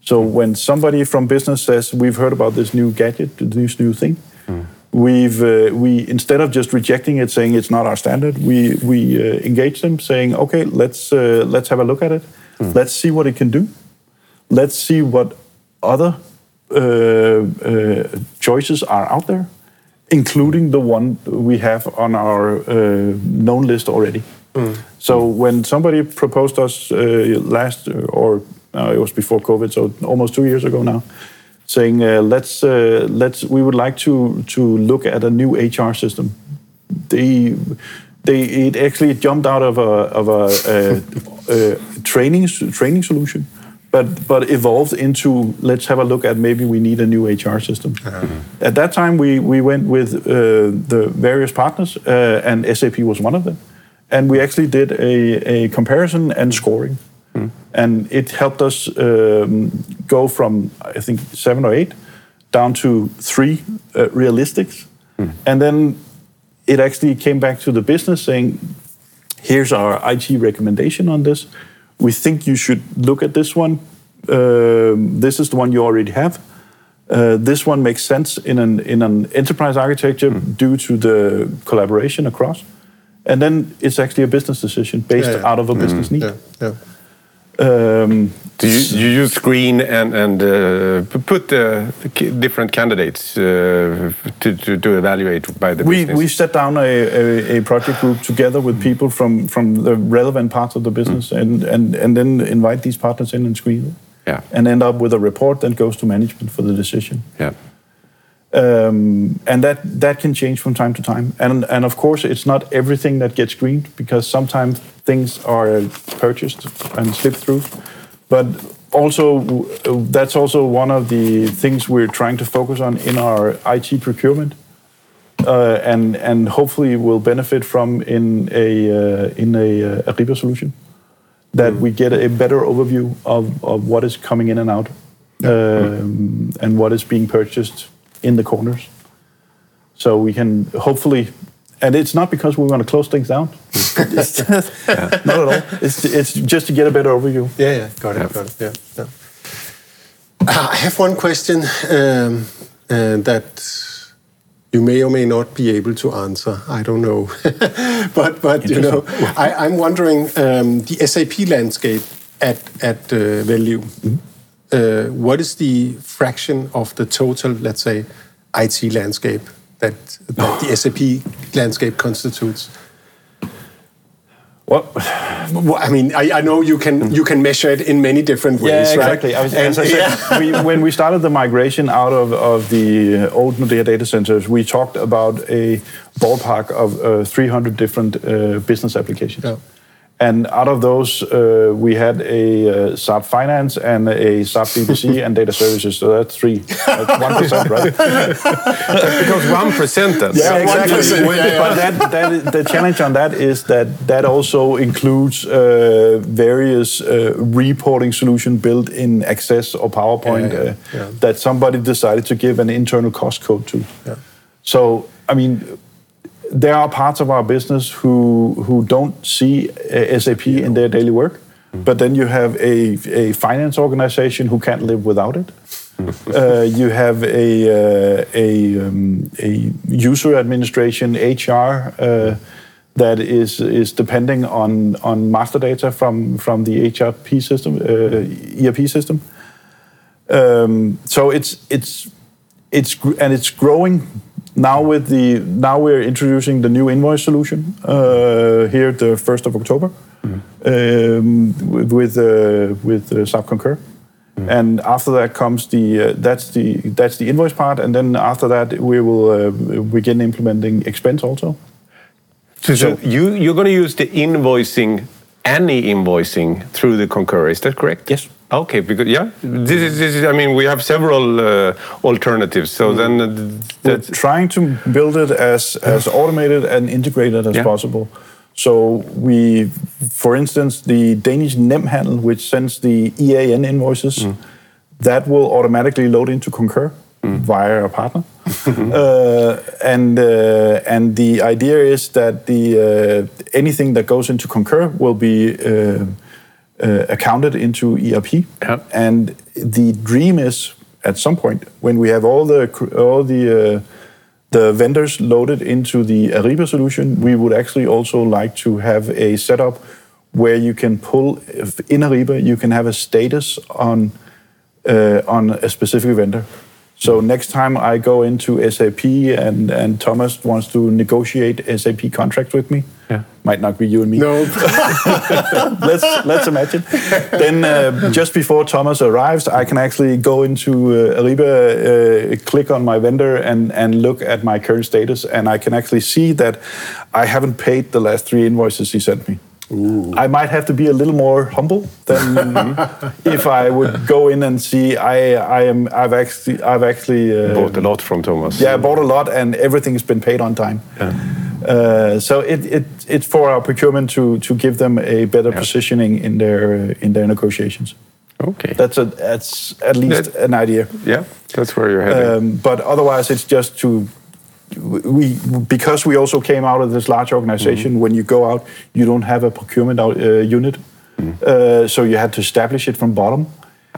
So when somebody from business says, "We've heard about this new gadget, this new thing," we've uh, we instead of just rejecting it, saying it's not our standard, we we uh, engage them, saying, "Okay, let's uh, let's have a look at it. Let's see what it can do. Let's see what other uh, uh, choices are out there, including the one we have on our uh, known list already." So when somebody proposed us uh, last, or uh, it was before COVID, so almost two years ago now, saying uh, let's uh, let's we would like to to look at a new HR system. They they it actually jumped out of a of a, uh uh training training solution, but but evolved into let's have a look at maybe we need a new HR system. At that time, we we went with uh, the various partners, uh, and SAP was one of them, and we actually did a a comparison and scoring. And it helped us um, go from I think seven or eight down to three uh, realistics, And then it actually came back to the business saying, here's our IT recommendation on this. We think you should look at this one. Um, this is the one you already have. Uh, this one makes sense in an in an enterprise architecture due to the collaboration across, and then it's actually a business decision based Yeah, yeah. out of a business need. Yeah, yeah. Um, Do you, you use screen and and uh, put uh, different candidates uh, to, to to evaluate by the we business? we set down a, a, a project group together with people from from the relevant parts of the business, and, and and then invite these partners in and screen it, yeah, and end up with a report that goes to management for the decision. yeah, um, and that that can change from time to time. And and of course, it's not everything that gets greened because sometimes things are purchased and slip through. But also, that's also one of the things we're trying to focus on in our IT procurement, uh, and and hopefully will benefit from in a uh, in a uh, Ariba solution. That we get a better overview of, of what is coming in and out, um, and what is being purchased in the corners. So we can hopefully, and it's not because we want to close things down. It's- not at all. It's, it's just to get a better overview. Yeah, yeah, got it, got it. Yeah, yeah. Uh, I have one question um, uh, that you may or may not be able to answer. I don't know, but but you know, I, I'm wondering um, the SAP landscape at at uh, Velliv. Uh, what is the fraction of the total, let's say, IT landscape that, that the SAP landscape constitutes? Well, Well, I mean, I, I know you can you can measure it in many different ways, yeah, exactly. I was, And- as I said, we, when we started the migration out of, of the uh, old Nordea data centers, we talked about a ballpark of uh, 300 different uh, business applications. Yeah. And out of those, uh, we had a uh, SAP Finance and a SAP BPC and data services. So that's three. That's one percent, right? that becomes one percent then. Yeah, Yeah, exactly. yeah, yeah. But that, that is, the challenge on that is that that also includes uh, various uh, reporting solution built in Access or PowerPoint Yeah, yeah, uh, yeah. that somebody decided to give an internal cost code to. Yeah. So, I mean, there are parts of our business who who don't see uh, SAP in their daily work, but then you have a, a finance organization who can't live without it. uh, you have a uh, a um, a user administration HR uh, that is is depending on on master data from from the HRP system uh, ERP system. Um, so it's it's it's and it's growing now with the now we're introducing the new invoice solution uh, here the first of October um, with with, uh, with uh, SAP Concur. And after that comes the uh, that's the that's the invoice part, and then after that we will uh, begin implementing expense also. So, so you you're going to use the invoicing, any invoicing through the Concur. Is that correct? Yes. Okay, because yeah, this is, this is I mean, we have several uh, alternatives. So then uh, We're trying to build it as as automated and integrated as Yeah. possible. So we, for instance, the Danish Nemhandel, which sends the EAN invoices, that will automatically load into Concur via a partner. uh, and uh, and the idea is that the uh, anything that goes into Concur will be uh, accounted into ERP. Yeah. And the dream is at some point when we have all the all the uh, the vendors loaded into the Ariba solution, we would actually also like to have a setup where you can pull in Ariba you can have a status on uh, on a specific vendor. So next time I go into SAP and, and Thomas wants to negotiate SAP contracts with me, Yeah. might not be you and me No, let's let's imagine. Then uh, just before Thomas arrives, I can actually go into uh, Ariba, uh, click on my vendor, and and look at my current status, and I can actually see that I haven't paid the last three invoices he sent me. Ooh. I might have to be a little more humble than if I would go in and see I I am I've actually I've actually uh, bought a lot from Thomas. yeah, I bought a lot, and everything's been paid on time. Uh, so it, it it's for our procurement to to give them a better positioning in their in their negotiations. Okay. That's a that's at least That- an idea. yeah, that's where you're heading. Um, but otherwise, it's just to we because we also came out of this large organization. Mm-hmm. When you go out, you don't have a procurement out, uh, unit, uh, so you had to establish it from bottom.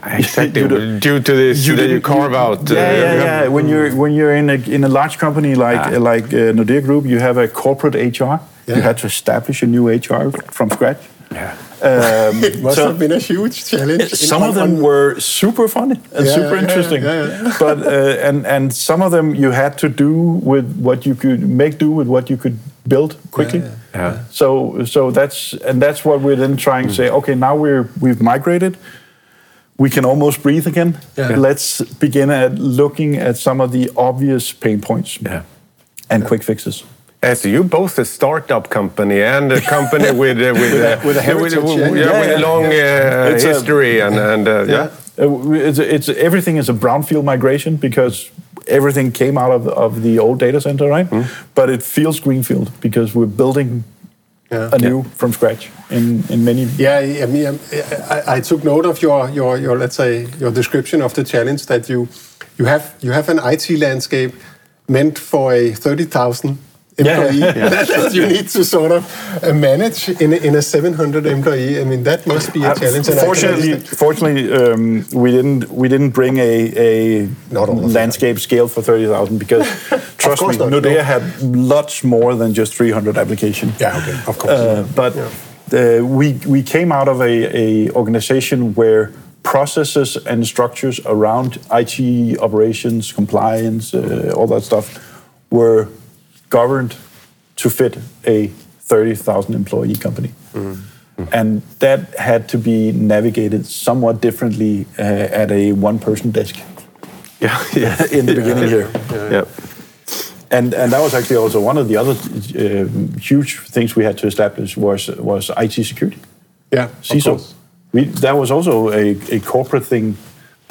Exactly. You don't- Due to this, you that you carve out. Yeah, uh, yeah, yeah. When you're when you're in a in a large company like Ah. like uh, Nordea Group, you have a corporate HR. You had to establish a new HR from scratch. Yeah. Um, It must so- have been a huge challenge. some of them were super funny and Yeah, super yeah, interesting, yeah, yeah. but uh, and and some of them you had to do with what you could make do with what you could build quickly. Yeah. So so that's and that's what we're then trying to say. Okay, now we're we've migrated. We can almost breathe again. Yeah. Let's begin at looking at some of the obvious pain points Yeah. and quick fixes. Yeah, so you're both a startup company and a company with uh, with, with a heritage, with, yeah. yeah, Yeah, with a long uh, It's a- history and and uh, yeah. Uh, it's, it's everything is a brownfield migration because everything came out of, of the old data center, right? Hmm. But it feels greenfield because we're building yeah. anew yeah. from scratch in, in many. Yeah, I mean, um, I, I, took note of your, your, your, let's say, your description of the challenge that you, you have, you have an IT landscape meant for a 30,000 employee yeah, yeah. that, you need to sort of uh, manage in a, in a 700 employee. I mean, that must be a uh, challenge. Fortunately, fortunately, um, we didn't we didn't bring a, a landscape scale for 30,000 because trust me, Nordea no. had lots more than just 300 applications. Yeah, okay, of course. Uh, but yeah. uh, we we came out of a, a organization where processes and structures around IT operations, compliance, uh, all that stuff were governed to fit a 30,000 employee company. And that had to be navigated somewhat differently uh, at a one person desk Yeah, yeah. in the beginning here. yeah. And and that was actually also one of the other uh, huge things we had to establish was was IT security. yeah, of CISO. course. We, that was also a, a corporate thing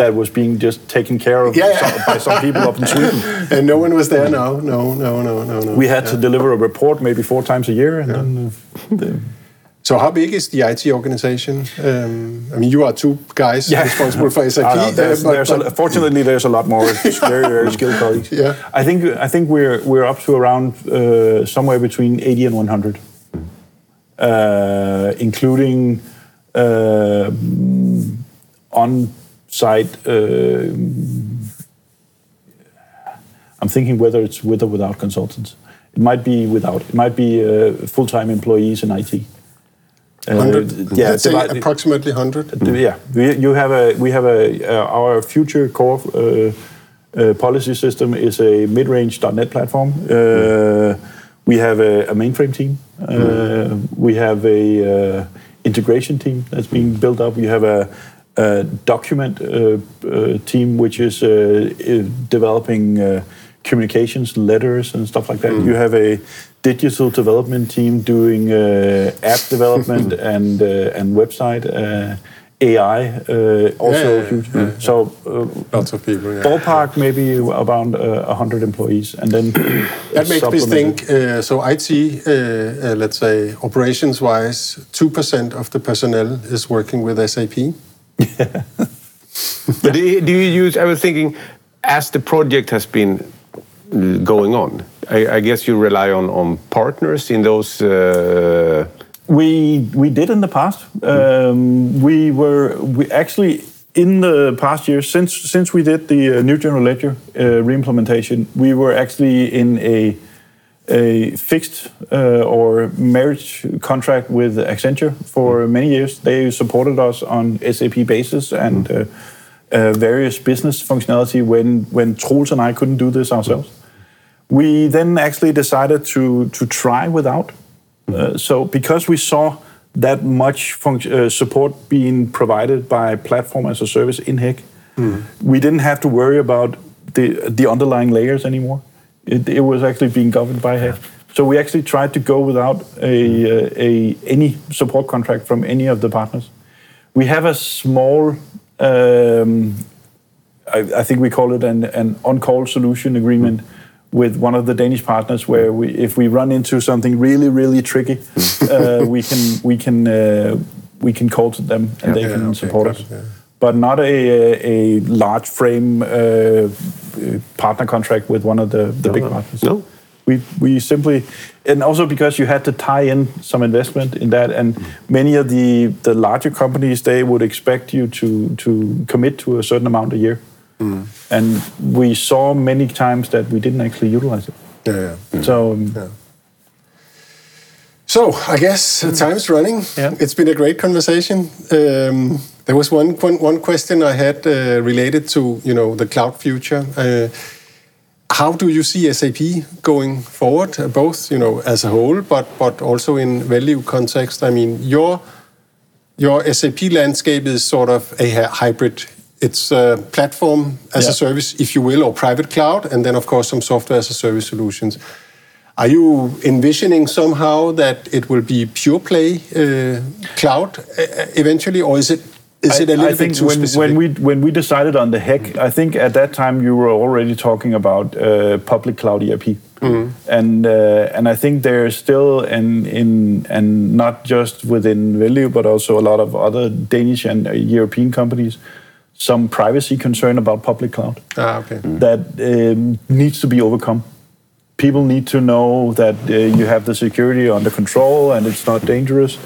that was being just taken care of Yeah, yeah. some- by some people up in Sweden. And no one was there. No, no, no, no, no, no. We had to deliver a report maybe four times a year, and then uh, the, So how big is the IT organization? Um, I mean, you are two guys Yeah. responsible for SAP. Know, there's, uh, but- there's but- a, fortunately, there's a lot more very, very skilled colleagues. Yeah. I think I think we're we're up to around uh, somewhere between 80 and 100, uh, including uh, on-site. Uh, I'm thinking whether it's with or without consultants. It might be without. It might be uh, full-time employees in IT. Uh, 100? yeah, Let's say approximately 100. yeah, we, you have a we have a uh, our future core uh, uh, policy system is a mid-range .NET platform. Uh, we have a, a mainframe team. Uh, we have a uh, integration team that's being built up. You have a, a document uh, uh, team which is uh, developing uh, communications, letters, and stuff like that. You have a digital development team doing uh, app development and uh, and website. Uh, AI uh, also Yeah, yeah, yeah, yeah. So uh, Lots of people. Yeah. ballpark maybe around uh, 100 employees, and then That makes me think. Uh, so IT, uh, uh, let's say operations-wise, two percent of the personnel is working with SAP. But do you, do you use? I was thinking, as the project has been uh, going on, I, I guess you rely on on partners in those. Uh, We we did in the past. Um, we were we actually in the past year since since we did the uh, new general ledger uh, reimplementation, we were actually in a a fixed uh, or marriage contract with Accenture for many years. They supported us on SAP basis and uh, uh, various business functionality when when Troels and I couldn't do this ourselves. We then actually decided to to try without. Uh, so because we saw that much uh, support being provided by platform as a service in HEC, we didn't have to worry about the the underlying layers anymore. It, it was actually being governed by HEC. So we actually tried to go without a, a any support contract from any of the partners. We have a small um, I, I think we call it an, an on-call solution agreement with one of the Danish partners, where we, if we run into something really, really tricky, uh, we can we can uh, we can call to them and they Yeah, can okay, support us. yeah. But not a, a large frame uh, partner contract with one of the, the No, big partners. No. We, we simply, and also because you had to tie in some investment in that, and many of the, the larger companies, they would expect you to, to commit to a certain amount a year. And we saw many times that we didn't actually utilize it. Yeah, yeah. So, um, Yeah. So I guess uh, time's running. Yeah. It's been a great conversation. Um, there was one, one one question I had uh, related to you know the cloud future. Uh, how do you see SAP going forward, uh, both you know as a whole, but but also in Velliv context? I mean, your your SAP landscape is sort of a hybrid. It's a platform as a service, if you will, or private cloud, and then of course some software as a service solutions. Are you envisioning somehow that it will be pure play uh, cloud uh, eventually, or is it is it a I, little I think bit too when, specific? when we when we decided on the HEC, I think at that time you were already talking about uh, public cloud ERP, and uh, and I think there's still an in and not just within Velliv, but also a lot of other Danish and uh, European companies, some privacy concern about public cloud ah, okay. that um, needs to be overcome. People need to know that uh, you have the security under control and it's not dangerous.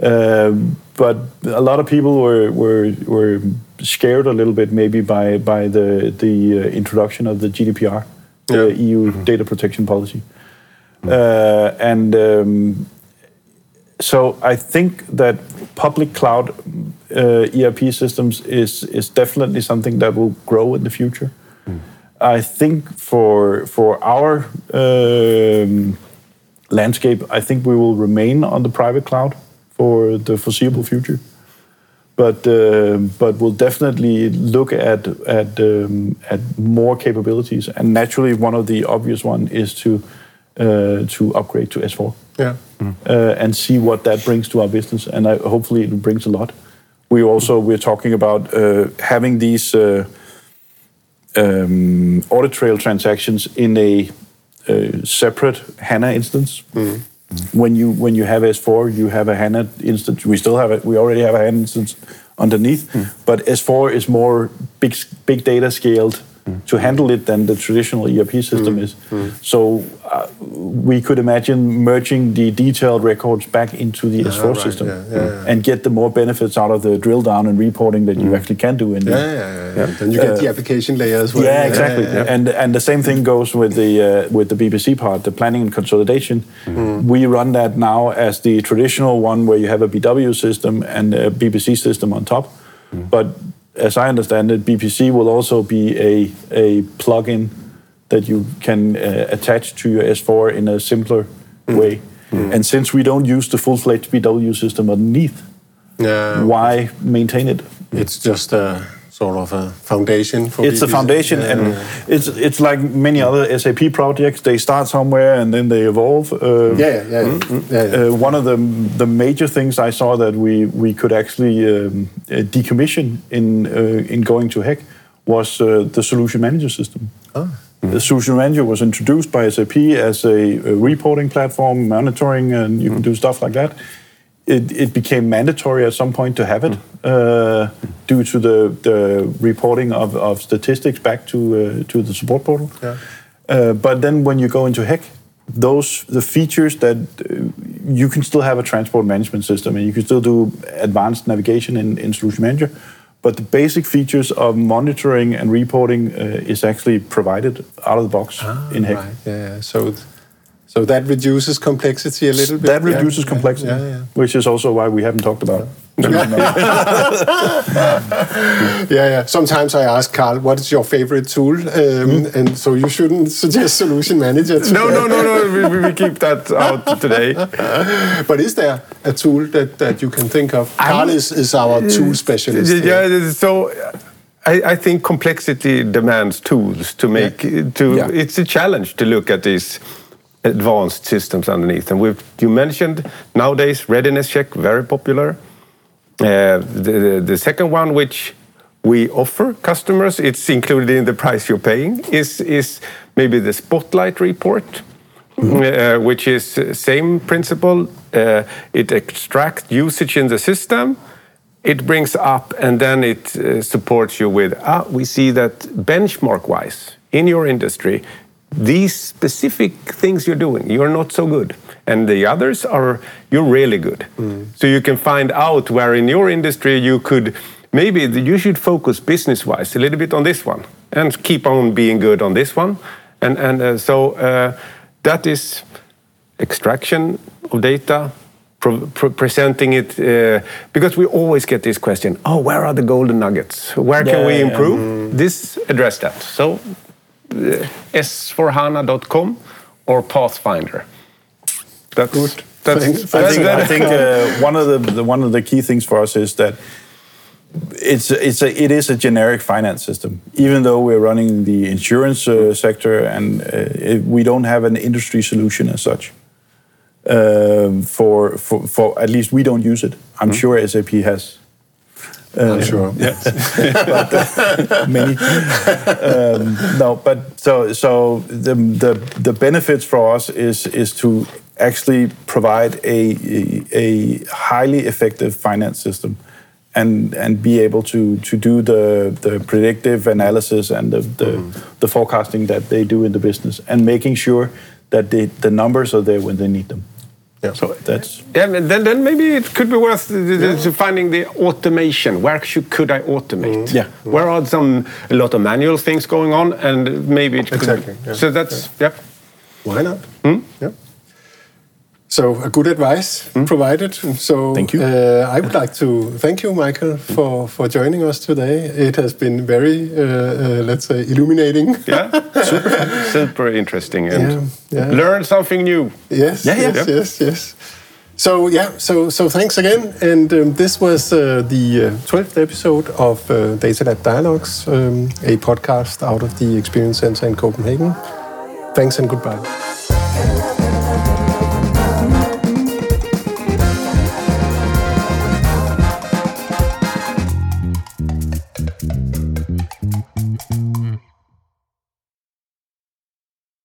Um, but a lot of people were, were, were scared a little bit maybe by, by the, the uh, introduction of the GDPR, the Yeah. EU data protection policy. Uh, and um, so I think that public cloud uh, ERP systems is is definitely something that will grow in the future. I think for for our um, landscape, I think we will remain on the private cloud for the foreseeable future. But uh, but we'll definitely look at at um, at more capabilities, and naturally, one of the obvious one is to uh, to upgrade to S4 Yeah. uh, and see what that brings to our business. And I, hopefully, it brings a lot. We also we're talking about uh, having these uh, um, audit trail transactions in a uh, separate HANA instance. When you when you have S4, you have a HANA instance. We still have it. We already have a HANA instance underneath, hmm. but S4 is more big big data scaled to handle it than the traditional ERP system is. So uh, we could imagine merging the detailed records back into the S4 right, system yeah, yeah, yeah. and get the more benefits out of the drill down and reporting that you actually can do in there. yeah, yeah, yeah. Then you get the application layer as well. Uh, Yeah, exactly. And and the same thing goes with the uh, with the BPC part, the planning and consolidation. Mm-hmm. We run that now as the traditional one, where you have a BW system and a BPC system on top. Mm. But as I understand it, BPC will also be a a plugin that you can uh, attach to your S4 in a simpler Mm. way. And since we don't use the full-fledged BW system underneath, Yeah. why maintain it? It's just a sort of a foundation for it's a foundation Yeah, and it's it's like many other SAP projects. They start somewhere and then they evolve. Uh, yeah, yeah, yeah, yeah, yeah. uh, one of the the major things I saw that we we could actually um, uh, decommission in uh, in going to HEC was uh, the solution manager system. The solution manager was introduced by SAP as a, a reporting platform, monitoring, and you can do stuff like that. It, it became mandatory at some point to have it uh, due to the, the reporting of, of statistics back to uh, to the support portal. Uh, but then when you go into HEC, those the features that uh, you can still have a transport management system and you can still do advanced navigation in, in Solution Manager, but the basic features of monitoring and reporting uh, is actually provided out of the box in HEC. Right, yeah, yeah. So, so that reduces complexity a little bit. That reduces yeah, complexity, Yeah, yeah. which is also why we haven't talked about it. yeah, yeah. Sometimes I ask Carl, what is your favorite tool? Um, And so you shouldn't suggest Solution Manager. No, no, no, no. We, we- keep that out today. But is there a tool that, that you can think of? Carl is, is our tool specialist. here. Yeah, so I, I think complexity demands tools to make to. Yeah. It's a challenge to look at these advanced systems underneath. And we've, you mentioned nowadays readiness check very popular. Uh, the, the second one, which we offer customers, it's included in the price you're paying, is is maybe the spotlight report. Uh, which is uh, same principle. Uh, it extracts usage in the system, it brings up, and then it uh, supports you with. Ah, we see that benchmark-wise, in your industry, these specific things you're doing, you're not so good. And the others are, you're really good. So you can find out where in your industry you could, maybe you should focus business wise a little bit on this one and keep on being good on this one. And, and uh, so uh, that is extraction of data, presenting it, uh, because we always get this question oh, where are the golden nuggets? Where can Yeah, we yeah. improve? This address that. So s4hana.com or Pathfinder. That's Good. That's, Thanks. I that's think, that. I think uh, one of the, the one of the key things for us is that it's it's a, it is a generic finance system. Even though we're running the insurance uh, sector and uh, it, we don't have an industry solution as such. Um, for, for for at least we don't use it. I'm sure SAP has. Uh, I'm sure. Uh, many. um, no, but so so the, the the benefits for us is is to actually provide a a highly effective finance system, and and be able to to do the the predictive analysis and the the, mm-hmm. the forecasting that they do in the business, and making sure that the the numbers are there when they need them. Yeah. So that's Yeah, then, then maybe it could be worth to finding the automation. Where should, could I automate? Mm-hmm. Yeah. Where are some a lot of manual things going on, and maybe it could. Exactly, yeah. So that's yeah. Why not? Hmm? Yeah. So a good advice provided. So Thank you. Uh, I would like to thank you, Michael, for for joining us today. It has been very, uh, uh, let's say, illuminating. Yeah, super, super interesting, and Yeah, yeah. learn something new. Yes, Yeah, yes, yes, yes. So yeah, so so thanks again, and um, this was uh, the twelfth episode of uh, Data Lab Dialogues, um, a podcast out of the Experience Center in Copenhagen. Thanks and goodbye.